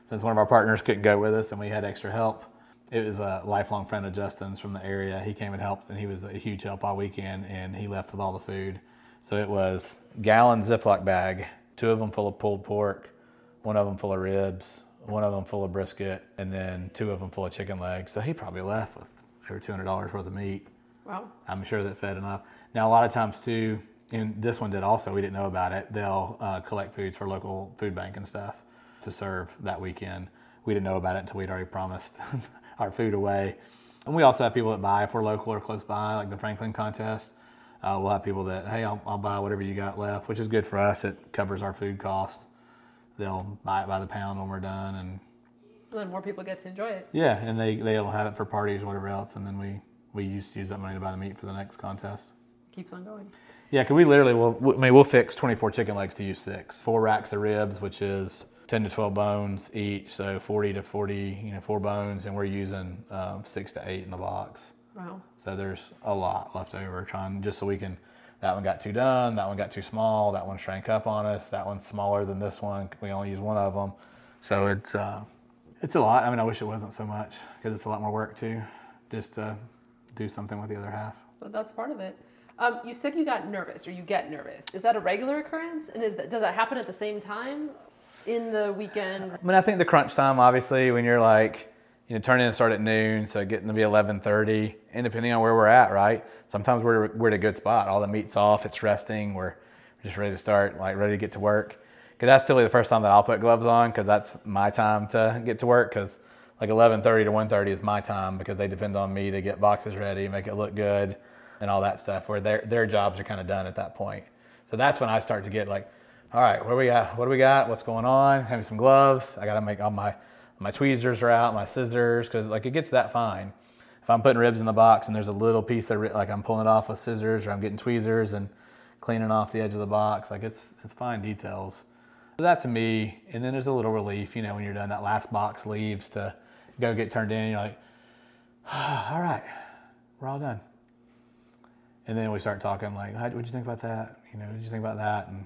Since one of our partners couldn't go with us and we had extra help, it was a lifelong friend of Justin's from the area. He came and helped, and he was a huge help all weekend. And he left with all the food. So it was gallon Ziploc bag, two of them full of pulled pork, one of them full of ribs, one of them full of brisket, and then two of them full of chicken legs. So he probably left with over two hundred dollars worth of meat. Wow. I'm sure that fed enough. Now a lot of times too, and this one did also. We didn't know about it. They'll uh, collect foods for local food bank and stuff to serve that weekend. We didn't know about it until we'd already promised our food away. And we also have people that buy if we're local or close by, like the Franklin contest. Uh, we'll have people that, hey, I'll, I'll buy whatever you got left, which is good for us. It covers our food cost they'll buy it by the pound when we're done, and, then more people get to enjoy it. Yeah, and they they'll have it for parties or whatever else, and then we we used to use that money to buy the meat for the next contest. Keeps on going. Yeah, because we literally will. I mean, we'll fix 24 chicken legs to use six, four racks of ribs, which is 10 to 12 bones each, so 40 to 40, you know, four bones, and we're using um, six to eight in the box. Wow. So there's a lot left over, trying just so we can that one got too done, that one got too small, that one shrank up on us, that one's smaller than this one. We only use one of them. So it's uh, it's a lot. I mean, I wish it wasn't so much because it's a lot more work too, just to do something with the other half. But that's part of it. Um, you said you got nervous or you get nervous. Is that a regular occurrence? And is that, does that happen at the same time in the weekend? I mean, I think the crunch time, obviously, when you're like, you know, turn in and start at noon, so getting to be 11:30, and depending on where we're at, right? Sometimes we're we're at a good spot. All the meat's off, it's resting. We're just ready to start, like ready to get to work. Because that's typically the first time that I'll put gloves on, because that's my time to get to work. Because like 11:30 to 1:30 is my time because they depend on me to get boxes ready, make it look good, and all that stuff. Where their their jobs are kind of done at that point. So that's when I start to get like, all right, do we got? What do we got? What's going on? Having some gloves. I got to make all my my tweezers are out, my scissors, because like it gets that fine. If I'm putting ribs in the box and there's a little piece of like I'm pulling it off with scissors or I'm getting tweezers and cleaning off the edge of the box, like it's it's fine details. So that's me. And then there's a little relief, you know, when you're done. That last box leaves to go get turned in. You're like, all right, we're all done. And then we start talking like, what'd you think about that? You know, what did you think about that? And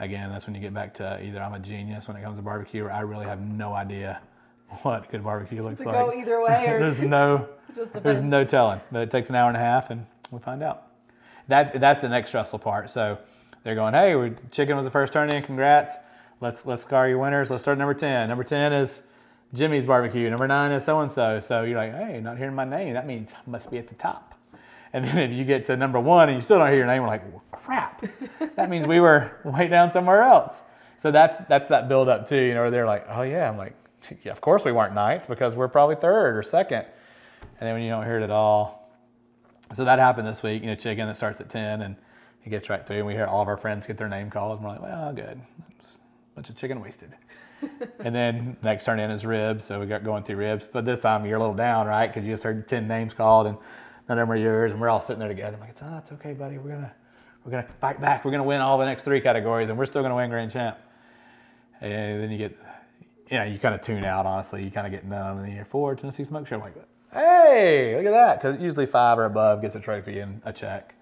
again, that's when you get back to either I'm a genius when it comes to barbecue, or I really have no idea what good barbecue looks like. Go either way, or there's no, there's no telling. But it takes an hour and a half, and we find out. That that's the next stressful part. So they're going, hey, we, chicken was the first turn in. Congrats. Let's let's scar your winners. Let's start number ten. Number ten is Jimmy's barbecue. Number nine is so and so. So you're like, hey, not hearing my name. That means I must be at the top. And then if you get to number one and you still don't hear your name, we're like, well, crap. that means we were way down somewhere else. So that's that's that build up too, you know, where they're like, oh yeah, I'm like, yeah, of course we weren't ninth because we're probably third or second. And then when you don't hear it at all. So that happened this week, you know, chicken that starts at 10 and it gets right through and we hear all of our friends get their name called and we're like, well, good. It's a bunch of chicken wasted. and then next turn in is ribs. So we got going through ribs. But this time you're a little down, right? Because you just heard 10 names called and none of them are yours, and we're all sitting there together. I'm like, it's, oh, it's okay, buddy. We're gonna we're gonna fight back. We're gonna win all the next three categories, and we're still gonna win grand champ. And then you get, you know, you kind of tune out. Honestly, you kind of get numb, and then you're four Tennessee Smoke Show. I'm like, hey, look at that, because usually five or above gets a trophy and a check.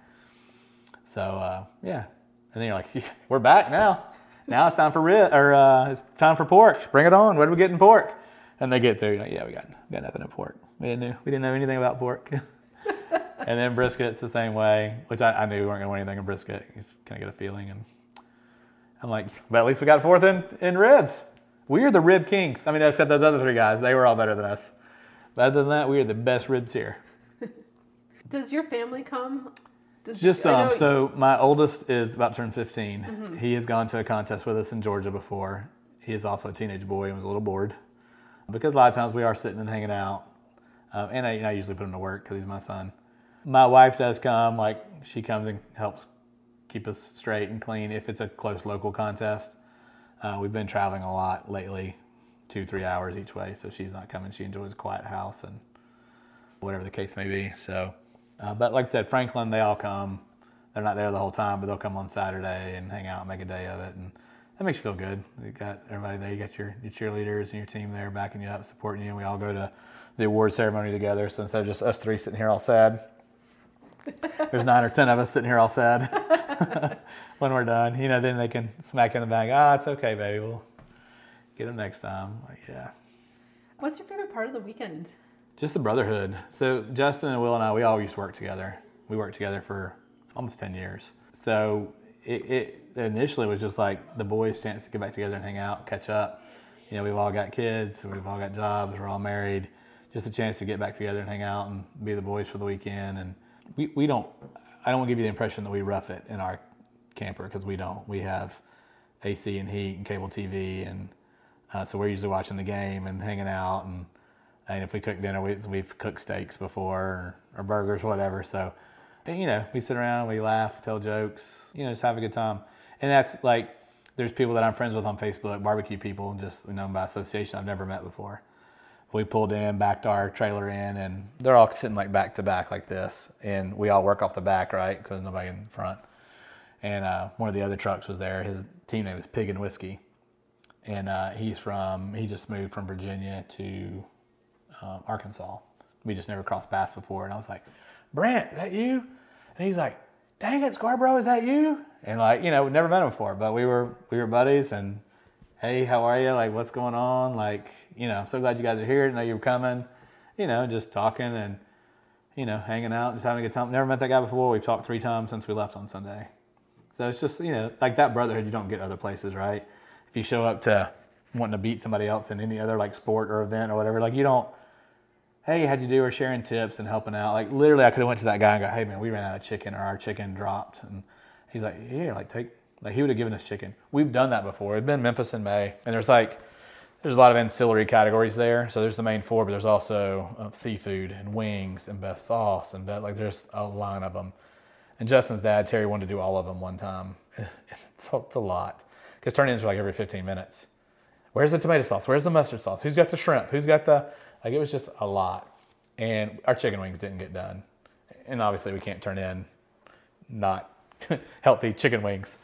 So uh, yeah, and then you're like, we're back now. Now it's time for rib, or uh, it's time for pork. Bring it on. What are we getting pork? And they get through. Like, yeah, we got we got nothing in pork. We didn't know we didn't know anything about pork. and then brisket's the same way, which I, I knew we weren't gonna win anything in brisket. You just kind of get a feeling, and I'm like, but at least we got fourth in, in ribs. We are the rib kings. I mean, except those other three guys, they were all better than us. But other than that, we are the best ribs here. Does your family come? Does, Just some. So my oldest is about to turn 15. He has gone to a contest with us in Georgia before. He is also a teenage boy and was a little bored because a lot of times we are sitting and hanging out. Um, and I, you know, I usually put him to work because he's my son. My wife does come. Like she comes and helps keep us straight and clean if it's a close local contest. Uh, we've been traveling a lot lately, two three hours each way. So she's not coming. She enjoys a quiet house and whatever the case may be. So, uh, but like I said, Franklin, they all come. They're not there the whole time, but they'll come on Saturday and hang out and make a day of it, and that makes you feel good. You got everybody there. You got your, your cheerleaders and your team there backing you up, supporting you. And we all go to the award ceremony together. So instead of just us three sitting here all sad, there's nine or ten of us sitting here all sad. when we're done, you know, then they can smack in the back. Ah, it's okay, baby. We'll get them next time. Like, yeah. What's your favorite part of the weekend? Just the brotherhood. So Justin and Will and I, we all used to work together. We worked together for almost ten years. So it, it initially was just like the boys' chance to get back together and hang out, catch up. You know, we've all got kids, we've all got jobs, we're all married. Just a chance to get back together and hang out and be the boys for the weekend. And we, we don't. I don't want to give you the impression that we rough it in our camper because we don't. We have AC and heat and cable TV, and uh, so we're usually watching the game and hanging out. And, and if we cook dinner, we, we've cooked steaks before or, or burgers, whatever. So, you know, we sit around, we laugh, tell jokes, you know, just have a good time. And that's like, there's people that I'm friends with on Facebook, barbecue people, just you know by association I've never met before. We pulled in, backed our trailer in, and they're all sitting like back to back like this, and we all work off the back, right? Because nobody in front. And uh, one of the other trucks was there. His team name is Pig and Whiskey, and uh, he's from. He just moved from Virginia to um, Arkansas. We just never crossed paths before, and I was like, "Brent, is that you?" And he's like, "Dang it, Scarborough, is that you?" And like, you know, we'd never met him before, but we were we were buddies, and hey, how are you? Like, what's going on? Like, you know, I'm so glad you guys are here. I know you're coming. You know, just talking and you know, hanging out, just having a good time. Never met that guy before. We've talked three times since we left on Sunday. So it's just, you know, like that brotherhood you don't get other places, right? If you show up to wanting to beat somebody else in any other like sport or event or whatever, like you don't, hey, how'd you do? Or sharing tips and helping out. Like literally, I could have went to that guy and go, hey man, we ran out of chicken or our chicken dropped, and he's like, yeah, like take, like he would have given us chicken. We've done that before. We've been Memphis in May, and there's like, there's a lot of ancillary categories there. So there's the main four, but there's also uh, seafood and wings and best sauce and be- like there's a line of them. And Justin's dad, Terry, wanted to do all of them one time. It's a, it's a lot because turn-ins are like every 15 minutes. Where's the tomato sauce? Where's the mustard sauce? Who's got the shrimp? Who's got the like? It was just a lot, and our chicken wings didn't get done. And obviously, we can't turn in not healthy chicken wings.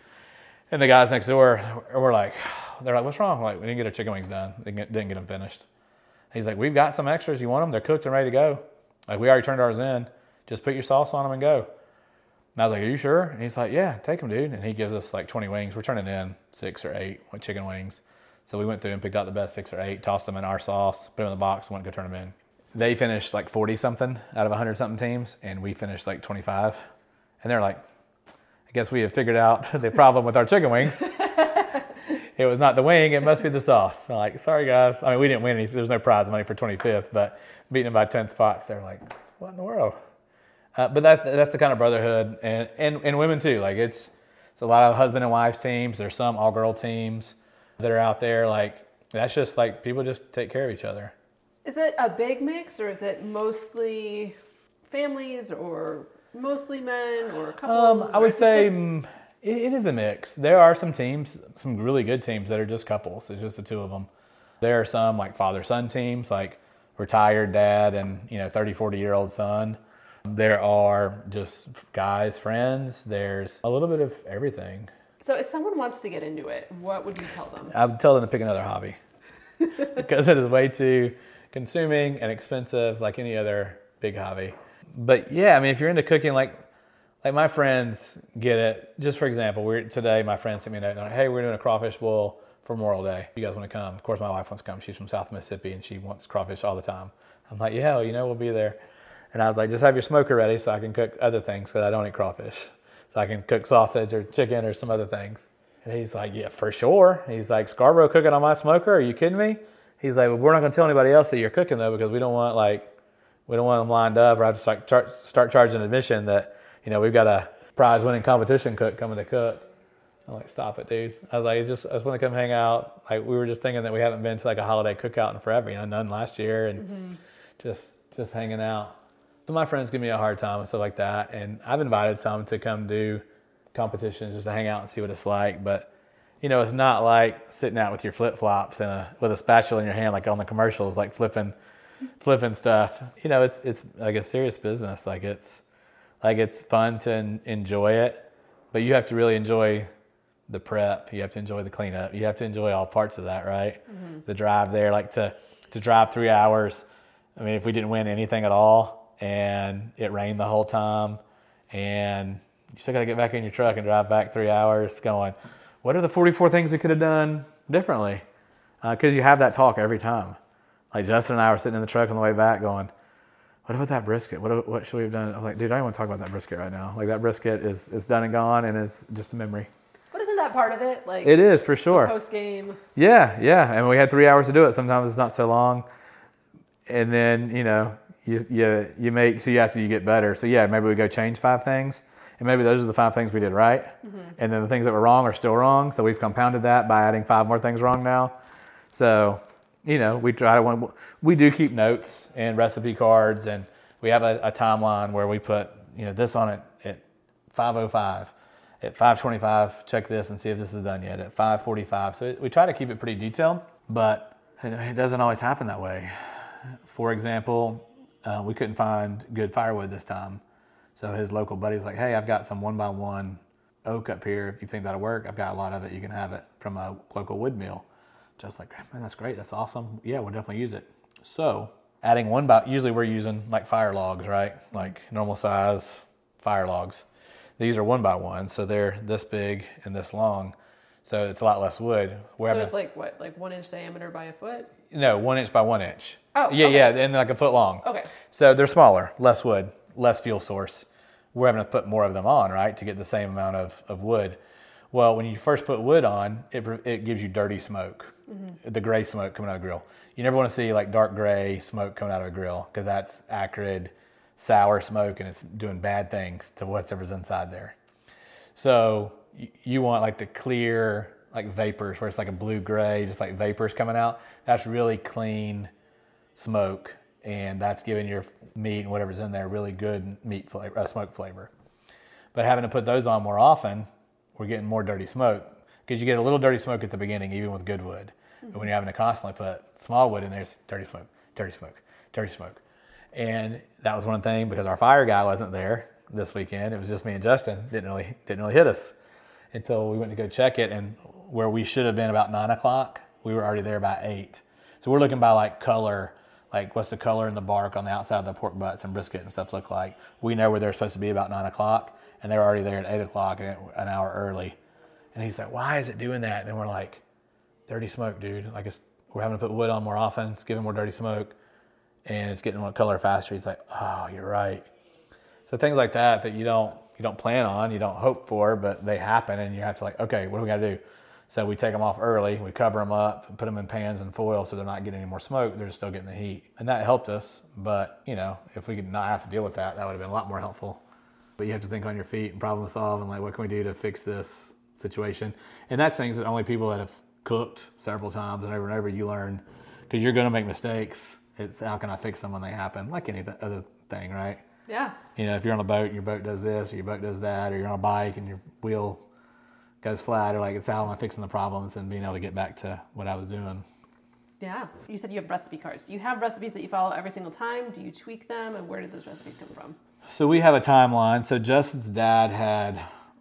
And the guys next door were like, they're like, what's wrong? We're like, we didn't get our chicken wings done. Didn't didn't get them finished. He's like, we've got some extras. You want them? They're cooked and ready to go. Like, we already turned ours in. Just put your sauce on them and go. And I was like, are you sure? And he's like, yeah, take them, dude. And he gives us like 20 wings. We're turning in six or eight with chicken wings. So we went through and picked out the best six or eight, tossed them in our sauce, put them in the box, and went to go turn them in. They finished like 40 something out of 100 something teams, and we finished like 25. And they're like, guess we have figured out the problem with our chicken wings. it was not the wing, it must be the sauce. I'm like, sorry guys. I mean, we didn't win any, there's no prize money for 25th, but beating them by 10 spots, they're like, what in the world? Uh, but that, that's the kind of brotherhood, and, and, and women too. Like, it's, it's a lot of husband and wife teams. There's some all girl teams that are out there. Like, that's just like people just take care of each other. Is it a big mix or is it mostly families or mostly men or couples? Um, I would say just- it, it is a mix. There are some teams, some really good teams that are just couples. It's just the two of them. There are some like father son teams, like retired dad and you know 30, 40 year old son. There are just guys, friends. There's a little bit of everything. So if someone wants to get into it, what would you tell them? I would tell them to pick another hobby because it is way too consuming and expensive, like any other big hobby. But yeah, I mean, if you're into cooking, like like my friends get it. Just for example, we're today. My friend sent me a note. Like, hey, we're doing a crawfish boil for Memorial Day. You guys want to come? Of course, my wife wants to come. She's from South Mississippi and she wants crawfish all the time. I'm like, yeah, well, you know, we'll be there. And I was like, just have your smoker ready so I can cook other things because I don't eat crawfish. So I can cook sausage or chicken or some other things. And he's like, yeah, for sure. He's like, Scarborough cooking on my smoker? Are you kidding me? He's like, well, we're not going to tell anybody else that you're cooking though because we don't want like, we don't want them lined up or have to start, char- start charging admission that, you know, we've got a prize winning competition cook coming to cook. I'm like, stop it, dude. I was like, just I just want to come hang out. Like we were just thinking that we haven't been to like a holiday cookout in forever. You know, none last year, and mm-hmm. just just hanging out. So my friends give me a hard time and stuff like that, and I've invited some to come do competitions just to hang out and see what it's like. But you know, it's not like sitting out with your flip flops and a with a spatula in your hand like on the commercials, like flipping flipping stuff. You know, it's it's like a serious business. Like it's like it's fun to enjoy it, but you have to really enjoy the prep. You have to enjoy the cleanup. You have to enjoy all parts of that, right? Mm-hmm. The drive there, like to to drive three hours. I mean, if we didn't win anything at all, and it rained the whole time, and you still got to get back in your truck and drive back three hours, going, what are the 44 things we could have done differently? Because uh, you have that talk every time. Like Justin and I were sitting in the truck on the way back, going, what about that brisket? What, what should we have done? I was like, dude, I don't want to talk about that brisket right now. Like that brisket is, is done and gone and it's just a memory But isn't that part of it? Like it is for sure. Post game. Yeah, yeah, and we had three hours to do it. Sometimes it's not so long, and then you know you you you make so yeah so you get better. So yeah, maybe we go change five things, and maybe those are the five things we did right, mm-hmm. and then the things that were wrong are still wrong. So we've compounded that by adding five more things wrong now. So you know we try to we do keep notes and recipe cards, and we have a, a timeline where we put you know this on it at 505 at 525, check this and see if this is done yet. At 545, so we try to keep it pretty detailed, but it doesn't always happen that way. For example, uh, we couldn't find good firewood this time, so his local buddy's like, "Hey, I've got some one by one oak up here. If you think that'll work, I've got a lot of it. You can have it from a local wood mill." Just like, man, that's great. That's awesome. Yeah, we'll definitely use it. So adding one by usually we're using like fire logs, right? Like normal size fire logs these are one by one, so they're this big and this long, so it's a lot less wood. We're so it's like what, like one inch diameter by a foot? No, one inch by one inch. Oh, yeah, okay. yeah, and like a foot long. Okay. So they're smaller, less wood, less fuel source. We're having to put more of them on, right, to get the same amount of, of wood. Well, when you first put wood on, it, it gives you dirty smoke, mm-hmm. the gray smoke coming out of the grill. You never want to see like dark gray smoke coming out of a grill because that's acrid sour smoke and it's doing bad things to whatever's inside there. So you want like the clear, like vapors, where it's like a blue gray, just like vapors coming out. That's really clean smoke, and that's giving your meat and whatever's in there really good meat flavor, uh, smoke flavor. But having to put those on more often, we're getting more dirty smoke because you get a little dirty smoke at the beginning, even with good wood. Mm-hmm. But when you're having to constantly put small wood in there, it's dirty smoke, dirty smoke, dirty smoke. And that was one thing because our fire guy wasn't there this weekend. It was just me and Justin. Didn't really didn't really hit us until we went to go check it. And where we should have been about nine o'clock, we were already there by eight. So we're looking by like color, like what's the color in the bark on the outside of the pork butts and brisket and stuff look like. We know where they're supposed to be about nine o'clock, and they're already there at eight o'clock, an hour early. And he's like, "Why is it doing that?" And we're like, "Dirty smoke, dude. Like it's, we're having to put wood on more often. It's giving more dirty smoke." and it's getting more color faster. He's like, oh, you're right. So things like that that you don't you don't plan on, you don't hope for, but they happen, and you have to like, okay, what do we got to do? So we take them off early, we cover them up, put them in pans and foil so they're not getting any more smoke. They're just still getting the heat, and that helped us. But you know, if we could not have to deal with that, that would have been a lot more helpful. But you have to think on your feet and problem solve, and like, what can we do to fix this situation? And that's things that only people that have cooked several times and over and over you learn because you're going to make mistakes it's how can I fix them when they happen, like any other thing, right? Yeah. You know, if you're on a boat and your boat does this, or your boat does that, or you're on a bike and your wheel goes flat, or like it's how am I fixing the problems and being able to get back to what I was doing. Yeah. You said you have recipe cards. Do you have recipes that you follow every single time? Do you tweak them, and where did those recipes come from? So we have a timeline. So Justin's dad had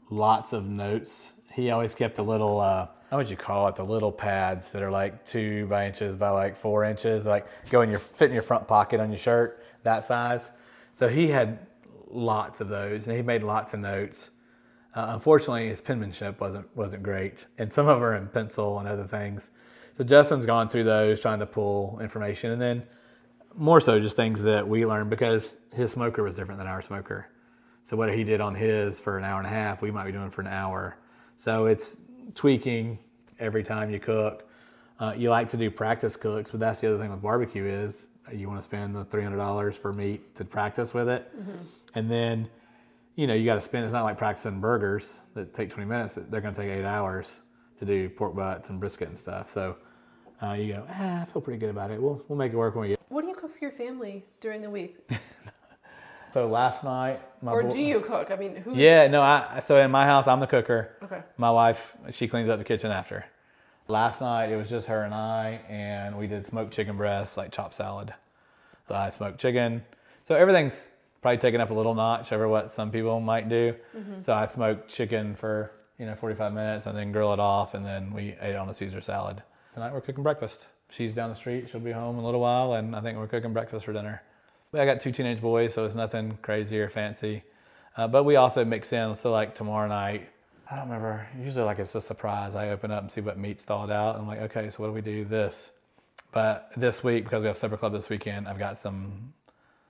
lots of notes. He always kept a little, uh, how would you call it? The little pads that are like two by inches by like four inches, like go in your fit in your front pocket on your shirt, that size. So he had lots of those, and he made lots of notes. Uh, unfortunately, his penmanship wasn't wasn't great, and some of them are in pencil and other things. So Justin's gone through those, trying to pull information, and then more so just things that we learned because his smoker was different than our smoker. So what he did on his for an hour and a half, we might be doing for an hour. So it's tweaking every time you cook. Uh, you like to do practice cooks, but that's the other thing with barbecue is you want to spend the three hundred dollars for meat to practice with it, mm-hmm. and then you know you got to spend. It's not like practicing burgers that take twenty minutes. They're going to take eight hours to do pork butts and brisket and stuff. So uh, you go, ah, I feel pretty good about it. We'll we'll make it work when we get. What do you cook for your family during the week? so last night, or do you cook? I mean, who? Yeah, no. I so in my house, I'm the cooker. Okay. My wife, she cleans up the kitchen after. Last night it was just her and I, and we did smoked chicken breasts, like chopped salad. So I smoked chicken. So everything's probably taken up a little notch over what some people might do. Mm-hmm. So I smoked chicken for you know 45 minutes and then grill it off, and then we ate it on a Caesar salad. Tonight we're cooking breakfast. She's down the street. She'll be home in a little while, and I think we're cooking breakfast for dinner. I got two teenage boys, so it's nothing crazy or fancy. Uh, but we also mix in. So like tomorrow night, I don't remember. Usually, like it's a surprise. I open up and see what meat's thawed out. I'm like, okay, so what do we do? This. But this week, because we have supper club this weekend, I've got some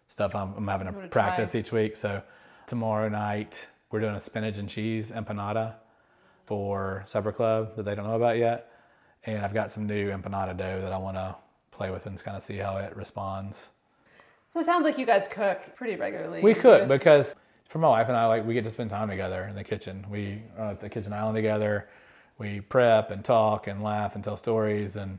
stuff I'm, I'm having to practice try. each week. So tomorrow night, we're doing a spinach and cheese empanada for supper club that they don't know about yet. And I've got some new empanada dough that I want to play with and kind of see how it responds. So it sounds like you guys cook pretty regularly. We cook just... because for my wife and I, like we get to spend time together in the kitchen. We are at the kitchen island together. We prep and talk and laugh and tell stories and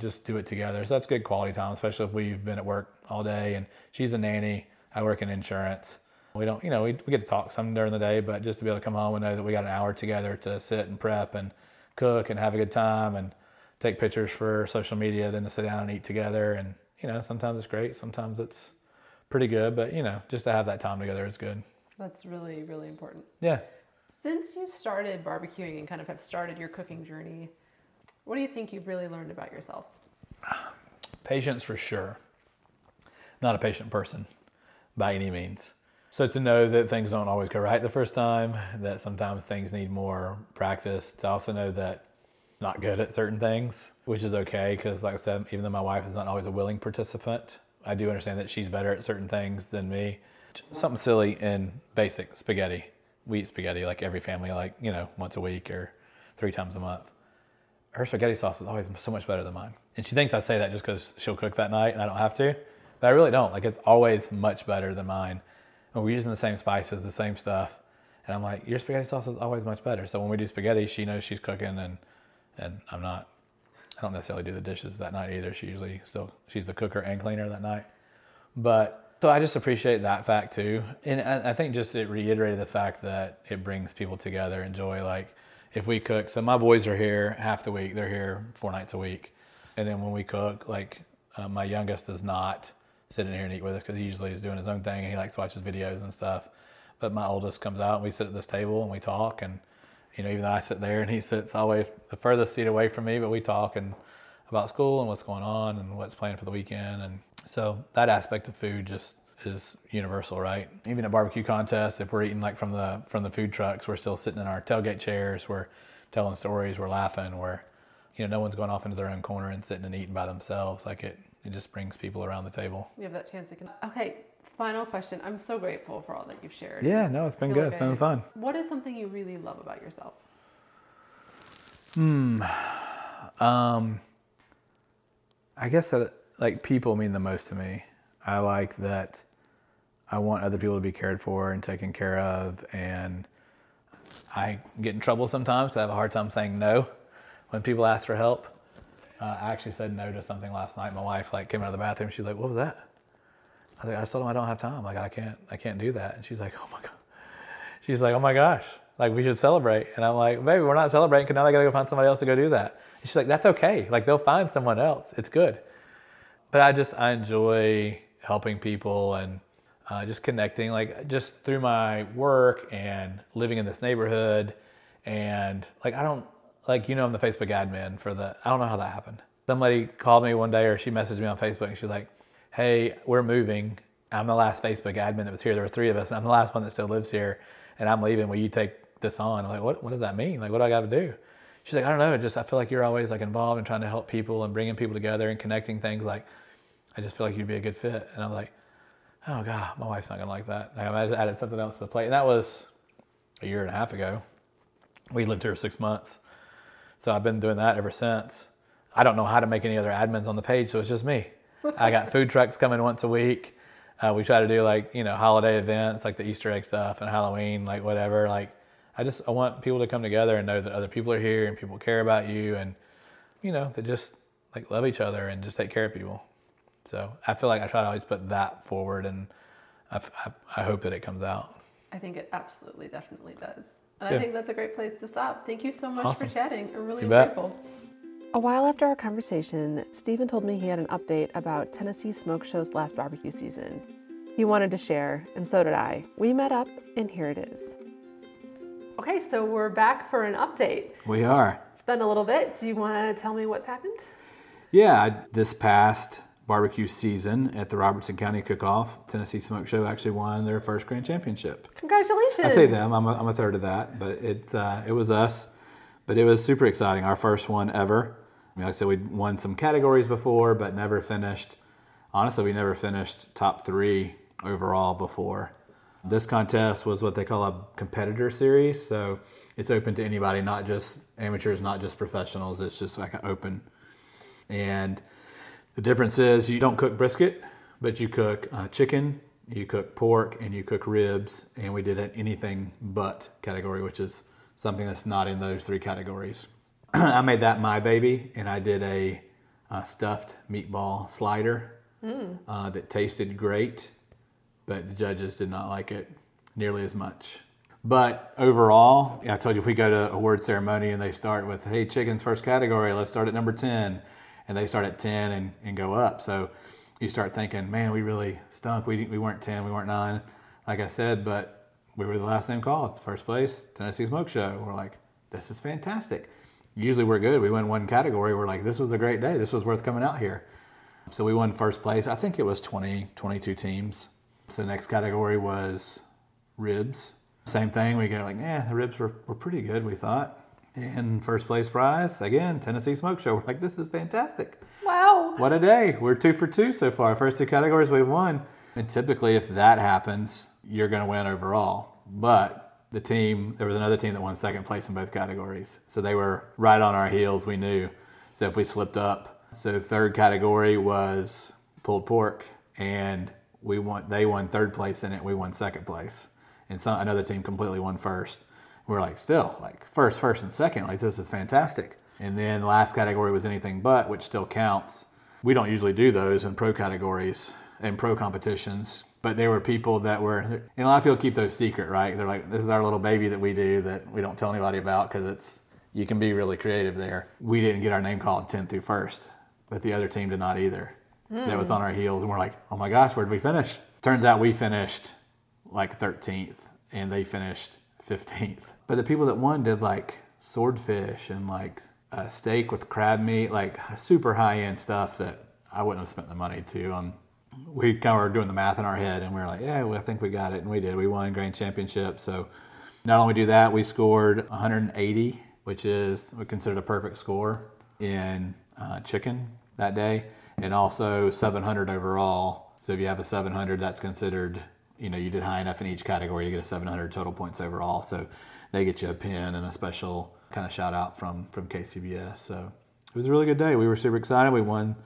just do it together. So that's good quality time, especially if we've been at work all day. And she's a nanny. I work in insurance. We don't, you know, we, we get to talk some during the day, but just to be able to come home and know that we got an hour together to sit and prep and cook and have a good time and take pictures for social media, then to sit down and eat together. And, you know, sometimes it's great, sometimes it's pretty good, but, you know, just to have that time together is good. That's really, really important. Yeah. Since you started barbecuing and kind of have started your cooking journey, what do you think you've really learned about yourself? Patience for sure. Not a patient person by any means. So to know that things don't always go right the first time, that sometimes things need more practice. To also know that not good at certain things, which is okay because, like I said, even though my wife is not always a willing participant, I do understand that she's better at certain things than me something silly and basic spaghetti. We eat spaghetti like every family, like, you know, once a week or three times a month. Her spaghetti sauce is always so much better than mine. And she thinks I say that just because she'll cook that night and I don't have to. But I really don't. Like, it's always much better than mine. And we're using the same spices, the same stuff. And I'm like, your spaghetti sauce is always much better. So when we do spaghetti, she knows she's cooking and, and I'm not. I don't necessarily do the dishes that night either. She usually still, she's the cooker and cleaner that night. But so I just appreciate that fact too, and I think just it reiterated the fact that it brings people together, enjoy like if we cook. So my boys are here half the week; they're here four nights a week, and then when we cook, like uh, my youngest does not sit in here and eat with us because he usually is doing his own thing and he likes to watch his videos and stuff. But my oldest comes out and we sit at this table and we talk and you know even though I sit there and he sits always the furthest seat away from me, but we talk and about school and what's going on and what's planned for the weekend and so that aspect of food just is universal, right? Even at barbecue contests, if we're eating like from the from the food trucks, we're still sitting in our tailgate chairs, we're telling stories, we're laughing, we're you know, no one's going off into their own corner and sitting and eating by themselves. Like it it just brings people around the table. You have that chance to connect. Okay, final question. I'm so grateful for all that you've shared. Yeah, no, it's been good. Like it's been I, fun. What is something you really love about yourself? Hmm. Um I guess that like people mean the most to me. I like that I want other people to be cared for and taken care of, and I get in trouble sometimes because I have a hard time saying no when people ask for help. Uh, I actually said no to something last night. My wife like came out of the bathroom. She's like, "What was that?" I I told him I don't have time. Like I can't, I can't do that. And she's like, "Oh my god." She's like, "Oh my gosh." Like we should celebrate. And I'm like, baby, we're not celebrating because now they gotta go find somebody else to go do that. And she's like, that's okay. Like they'll find someone else. It's good but I just I enjoy helping people and uh, just connecting, like just through my work and living in this neighborhood, and like I don't like you know I'm the Facebook admin for the I don't know how that happened. Somebody called me one day or she messaged me on Facebook and she's like, "Hey, we're moving. I'm the last Facebook admin that was here. There were three of us, and I'm the last one that still lives here, and I'm leaving. Will you take this on?" I'm like, "What? What does that mean? Like, what do I got to do?" She's like, "I don't know. Just I feel like you're always like involved in trying to help people and bringing people together and connecting things. Like, I just feel like you'd be a good fit." And I'm like, "Oh God, my wife's not gonna like that." Like, I added something else to the plate, and that was a year and a half ago. We lived here six months, so I've been doing that ever since. I don't know how to make any other admins on the page, so it's just me. I got food trucks coming once a week. Uh, we try to do like you know holiday events like the Easter egg stuff and Halloween, like whatever. Like I just I want people to come together and know that other people are here and people care about you and you know they just like love each other and just take care of people. So I feel like I try to always put that forward, and I, I, I hope that it comes out. I think it absolutely, definitely does. And Yeah. I think that's a great place to stop. Thank you so much Awesome. for chatting. I'm really grateful. A while after our conversation, Stephen told me he had an update about Tennessee Smoke Show's last barbecue season. He wanted to share, and so did I. We met up, and here it is. Okay, so we're back for an update. We are. It's been a little bit. Do you want to tell me what's happened? Yeah, this past barbecue season at the Robertson County Cook-Off, Tennessee Smoke Show actually won their first grand championship. Congratulations. I say them. I'm a, I'm a third of that, but it uh, it was us. But it was super exciting. Our first one ever. I mean, like I said, we'd won some categories before, but never finished. Honestly, we never finished top three overall before. This contest was what they call a competitor series, so it's open to anybody, not just amateurs, not just professionals. It's just like an open. And the difference is you don't cook brisket, but you cook uh, chicken, you cook pork, and you cook ribs. And we did an anything but category, which is something that's not in those three categories. I made that my baby, and I did a, uh stuffed meatball slider uh, that tasted great, but the judges did not like it nearly as much. But overall, I told you if we go to award ceremony and they start with, hey, chicken's first category, let's start at number 10. And they start at 10 and, and go up. So you start thinking, man, we really stunk. We, we weren't 10, we weren't 9, like I said, but we were the last name called. First place, Tennessee Smoke Show. We're like, this is fantastic. Usually we're good. We win one category. We're like, this was a great day. This was worth coming out here. So we won first place. I think it was 20, 22 teams. So the next category was ribs. Same thing. We got like, yeah, the ribs were, were pretty good, we thought. And first place prize, again, Tennessee Smoke Show. We're like, this is fantastic. Wow. What a day. We're two for two so far. First two categories we've won. And typically, if that happens, you're going to win overall. But the team, there was another team that won second place in both categories. So they were right on our heels, we knew. So if we slipped up, so third category was pulled pork, and we won. They won third place in it. We won second place, and some another team completely won first. We're like still like first, first, and second. Like this is fantastic. And then last category was anything but, which still counts. We don't usually do those in pro categories and pro competitions, but there were people that were, and a lot of people keep those secret, right? They're like, this is our little baby that we do that we don't tell anybody about because it's you can be really creative there. We didn't get our name called 10th through first, but the other team did not either. That was on our heels, and we're like, oh my gosh, where did we finish? Turns out we finished like 13th, and they finished 15th. But the people that won did like swordfish and like a steak with crab meat, like super high end stuff that I wouldn't have spent the money to. Um, we kind of were doing the math in our head, and we were like, yeah, well, I think we got it, and we did. We won grand championship. So not only do that, we scored 180, which is considered a perfect score in uh, chicken that day, and also 700 overall. So if you have a 700, that's considered, you know, you did high enough in each category to get a 700 total points overall. So they get you a pin and a special kind of shout out from from KCBS. So it was a really good day. We were super excited. We won,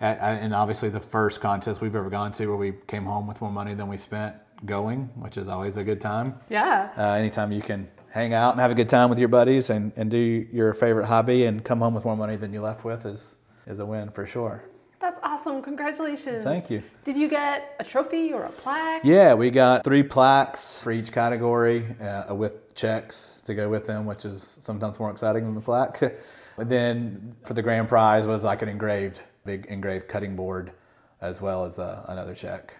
and obviously the first contest we've ever gone to where we came home with more money than we spent going, which is always a good time. Yeah. Uh, anytime you can hang out and have a good time with your buddies and, and do your favorite hobby and come home with more money than you left with is is a win for sure. That's awesome. Congratulations. Thank you. Did you get a trophy or a plaque? Yeah, we got three plaques for each category uh, with checks to go with them, which is sometimes more exciting than the plaque. but then for the grand prize was like an engraved, big engraved cutting board, as well as uh, another check.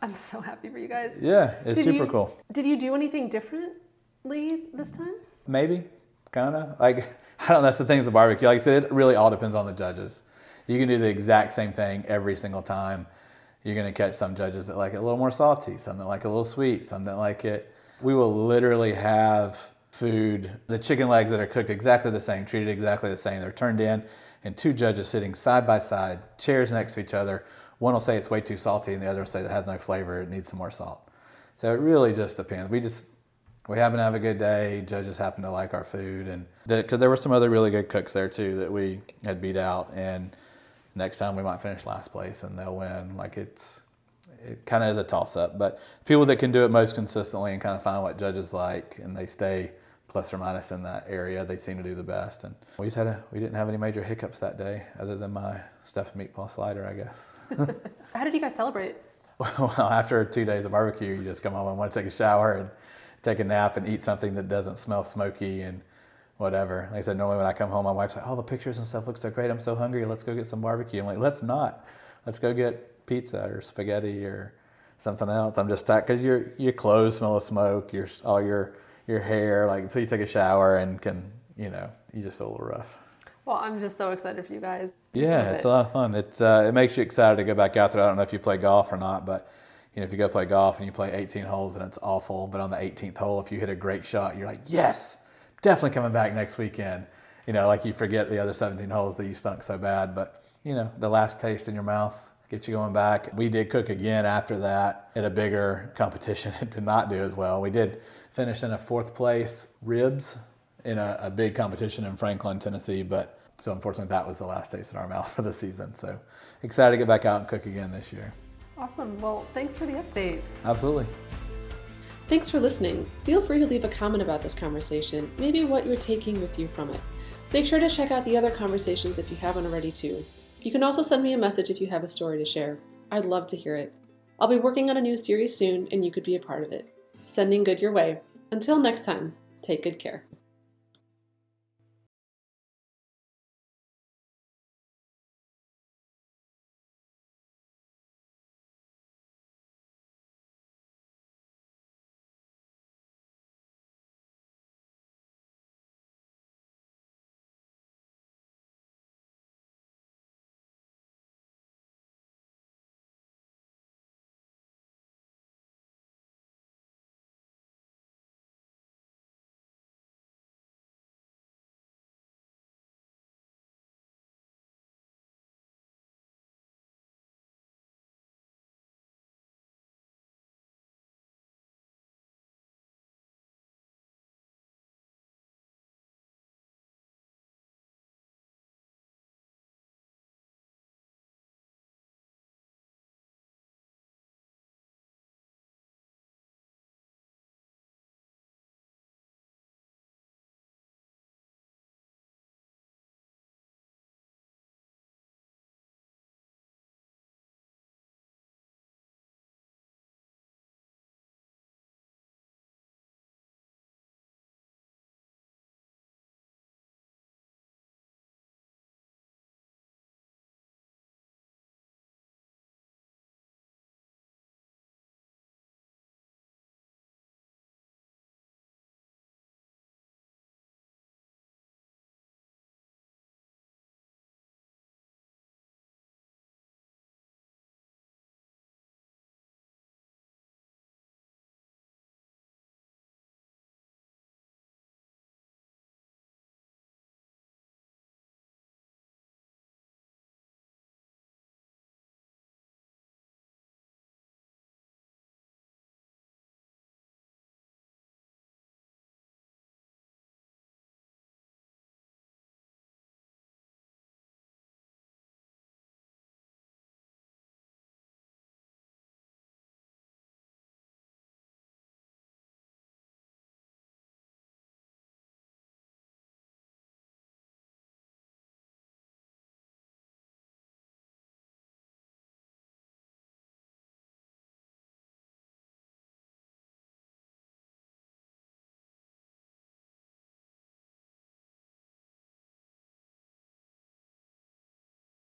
I'm so happy for you guys. Yeah, it's Did super you- cool. Did you do anything differently this time? Maybe, kind of. Like, I don't know, that's the things of barbecue. Like I said, it really all depends on the judges. You can do the exact same thing every single time. You're going to catch some judges that like it a little more salty, some that like it a little sweet, some that like it. We will literally have food, the chicken legs that are cooked exactly the same, treated exactly the same. They're turned in, and two judges sitting side by side, chairs next to each other. One will say it's way too salty, and the other will say it has no flavor, it needs some more salt. So it really just depends. We just we happen to have a good day. Judges happen to like our food, and because there were some other really good cooks there too that we had beat out. And next time we might finish last place and they'll win. Like it's it kind of is a toss up, but people that can do it most consistently and kind of find what judges like and they stay plus or minus in that area, they seem to do the best. And we just had a we didn't have any major hiccups that day other than my stuffed meatball slider, I guess. How did you guys celebrate? Well, after two days of barbecue, you just come home and want to take a shower and take a nap and eat something that doesn't smell smoky and whatever. Like I said, normally when I come home, my wife's like, "Oh, the pictures and stuff look so great. I'm so hungry. Let's go get some barbecue." I'm like, "Let's not. Let's go get pizza or spaghetti or something else." I'm just tired because your your clothes smell of smoke. Your all your your hair like until you take a shower and can you know you just feel a little rough. Well, I'm just so excited for you guys. Yeah, it's it. a lot of fun. It's uh, it makes you excited to go back out there. I don't know if you play golf or not, but you know if you go play golf and you play 18 holes and it's awful, but on the 18th hole, if you hit a great shot, you're like, yes, definitely coming back next weekend. You know, like you forget the other 17 holes that you stunk so bad, but you know the last taste in your mouth gets you going back. We did cook again after that at a bigger competition. It did not do as well. We did finish in a fourth place ribs in a, a big competition in Franklin, Tennessee, but so unfortunately that was the last taste in our mouth for the season. So excited to get back out and cook again this year. Awesome. Well, thanks for the update. Absolutely. Thanks for listening. Feel free to leave a comment about this conversation, maybe what you're taking with you from it. Make sure to check out the other conversations if you haven't already, too. You can also send me a message if you have a story to share. I'd love to hear it. I'll be working on a new series soon, and you could be a part of it. Sending good your way. Until next time, take good care.